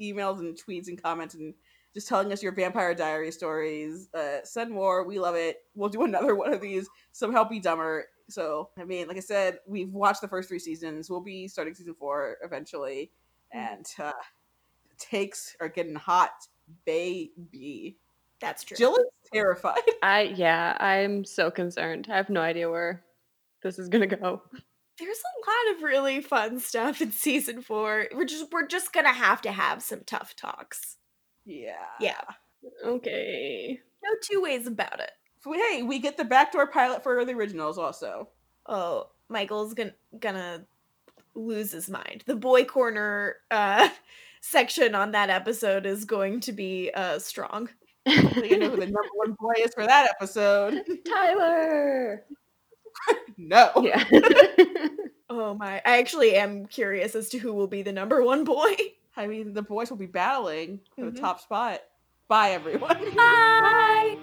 emails and tweets and comments and just telling us your vampire diary stories. Uh send more. We love it. We'll do another one of these. Somehow be dumber. So i mean like i said we've watched the first three seasons. We'll be starting season four eventually. And uh takes are getting hot baby That's true. jill is terrified [laughs] I yeah, I'm so concerned. I have no idea where this is gonna go. There's a lot of really fun stuff in season four. We're just we're just gonna have to have some tough talks. yeah Yeah. Okay. No two ways about it. hey we get the backdoor pilot for the originals also Oh, Michael's gonna gonna lose his mind. The boy corner uh section on that episode is going to be uh strong. so you know who the number one [laughs] boy is for that episode [laughs] Tyler. no Yeah. [laughs] Oh my I actually am curious as to who will be the number one boy. I mean, the boys will be battling for Mhm. the top spot. Bye, everyone. Bye.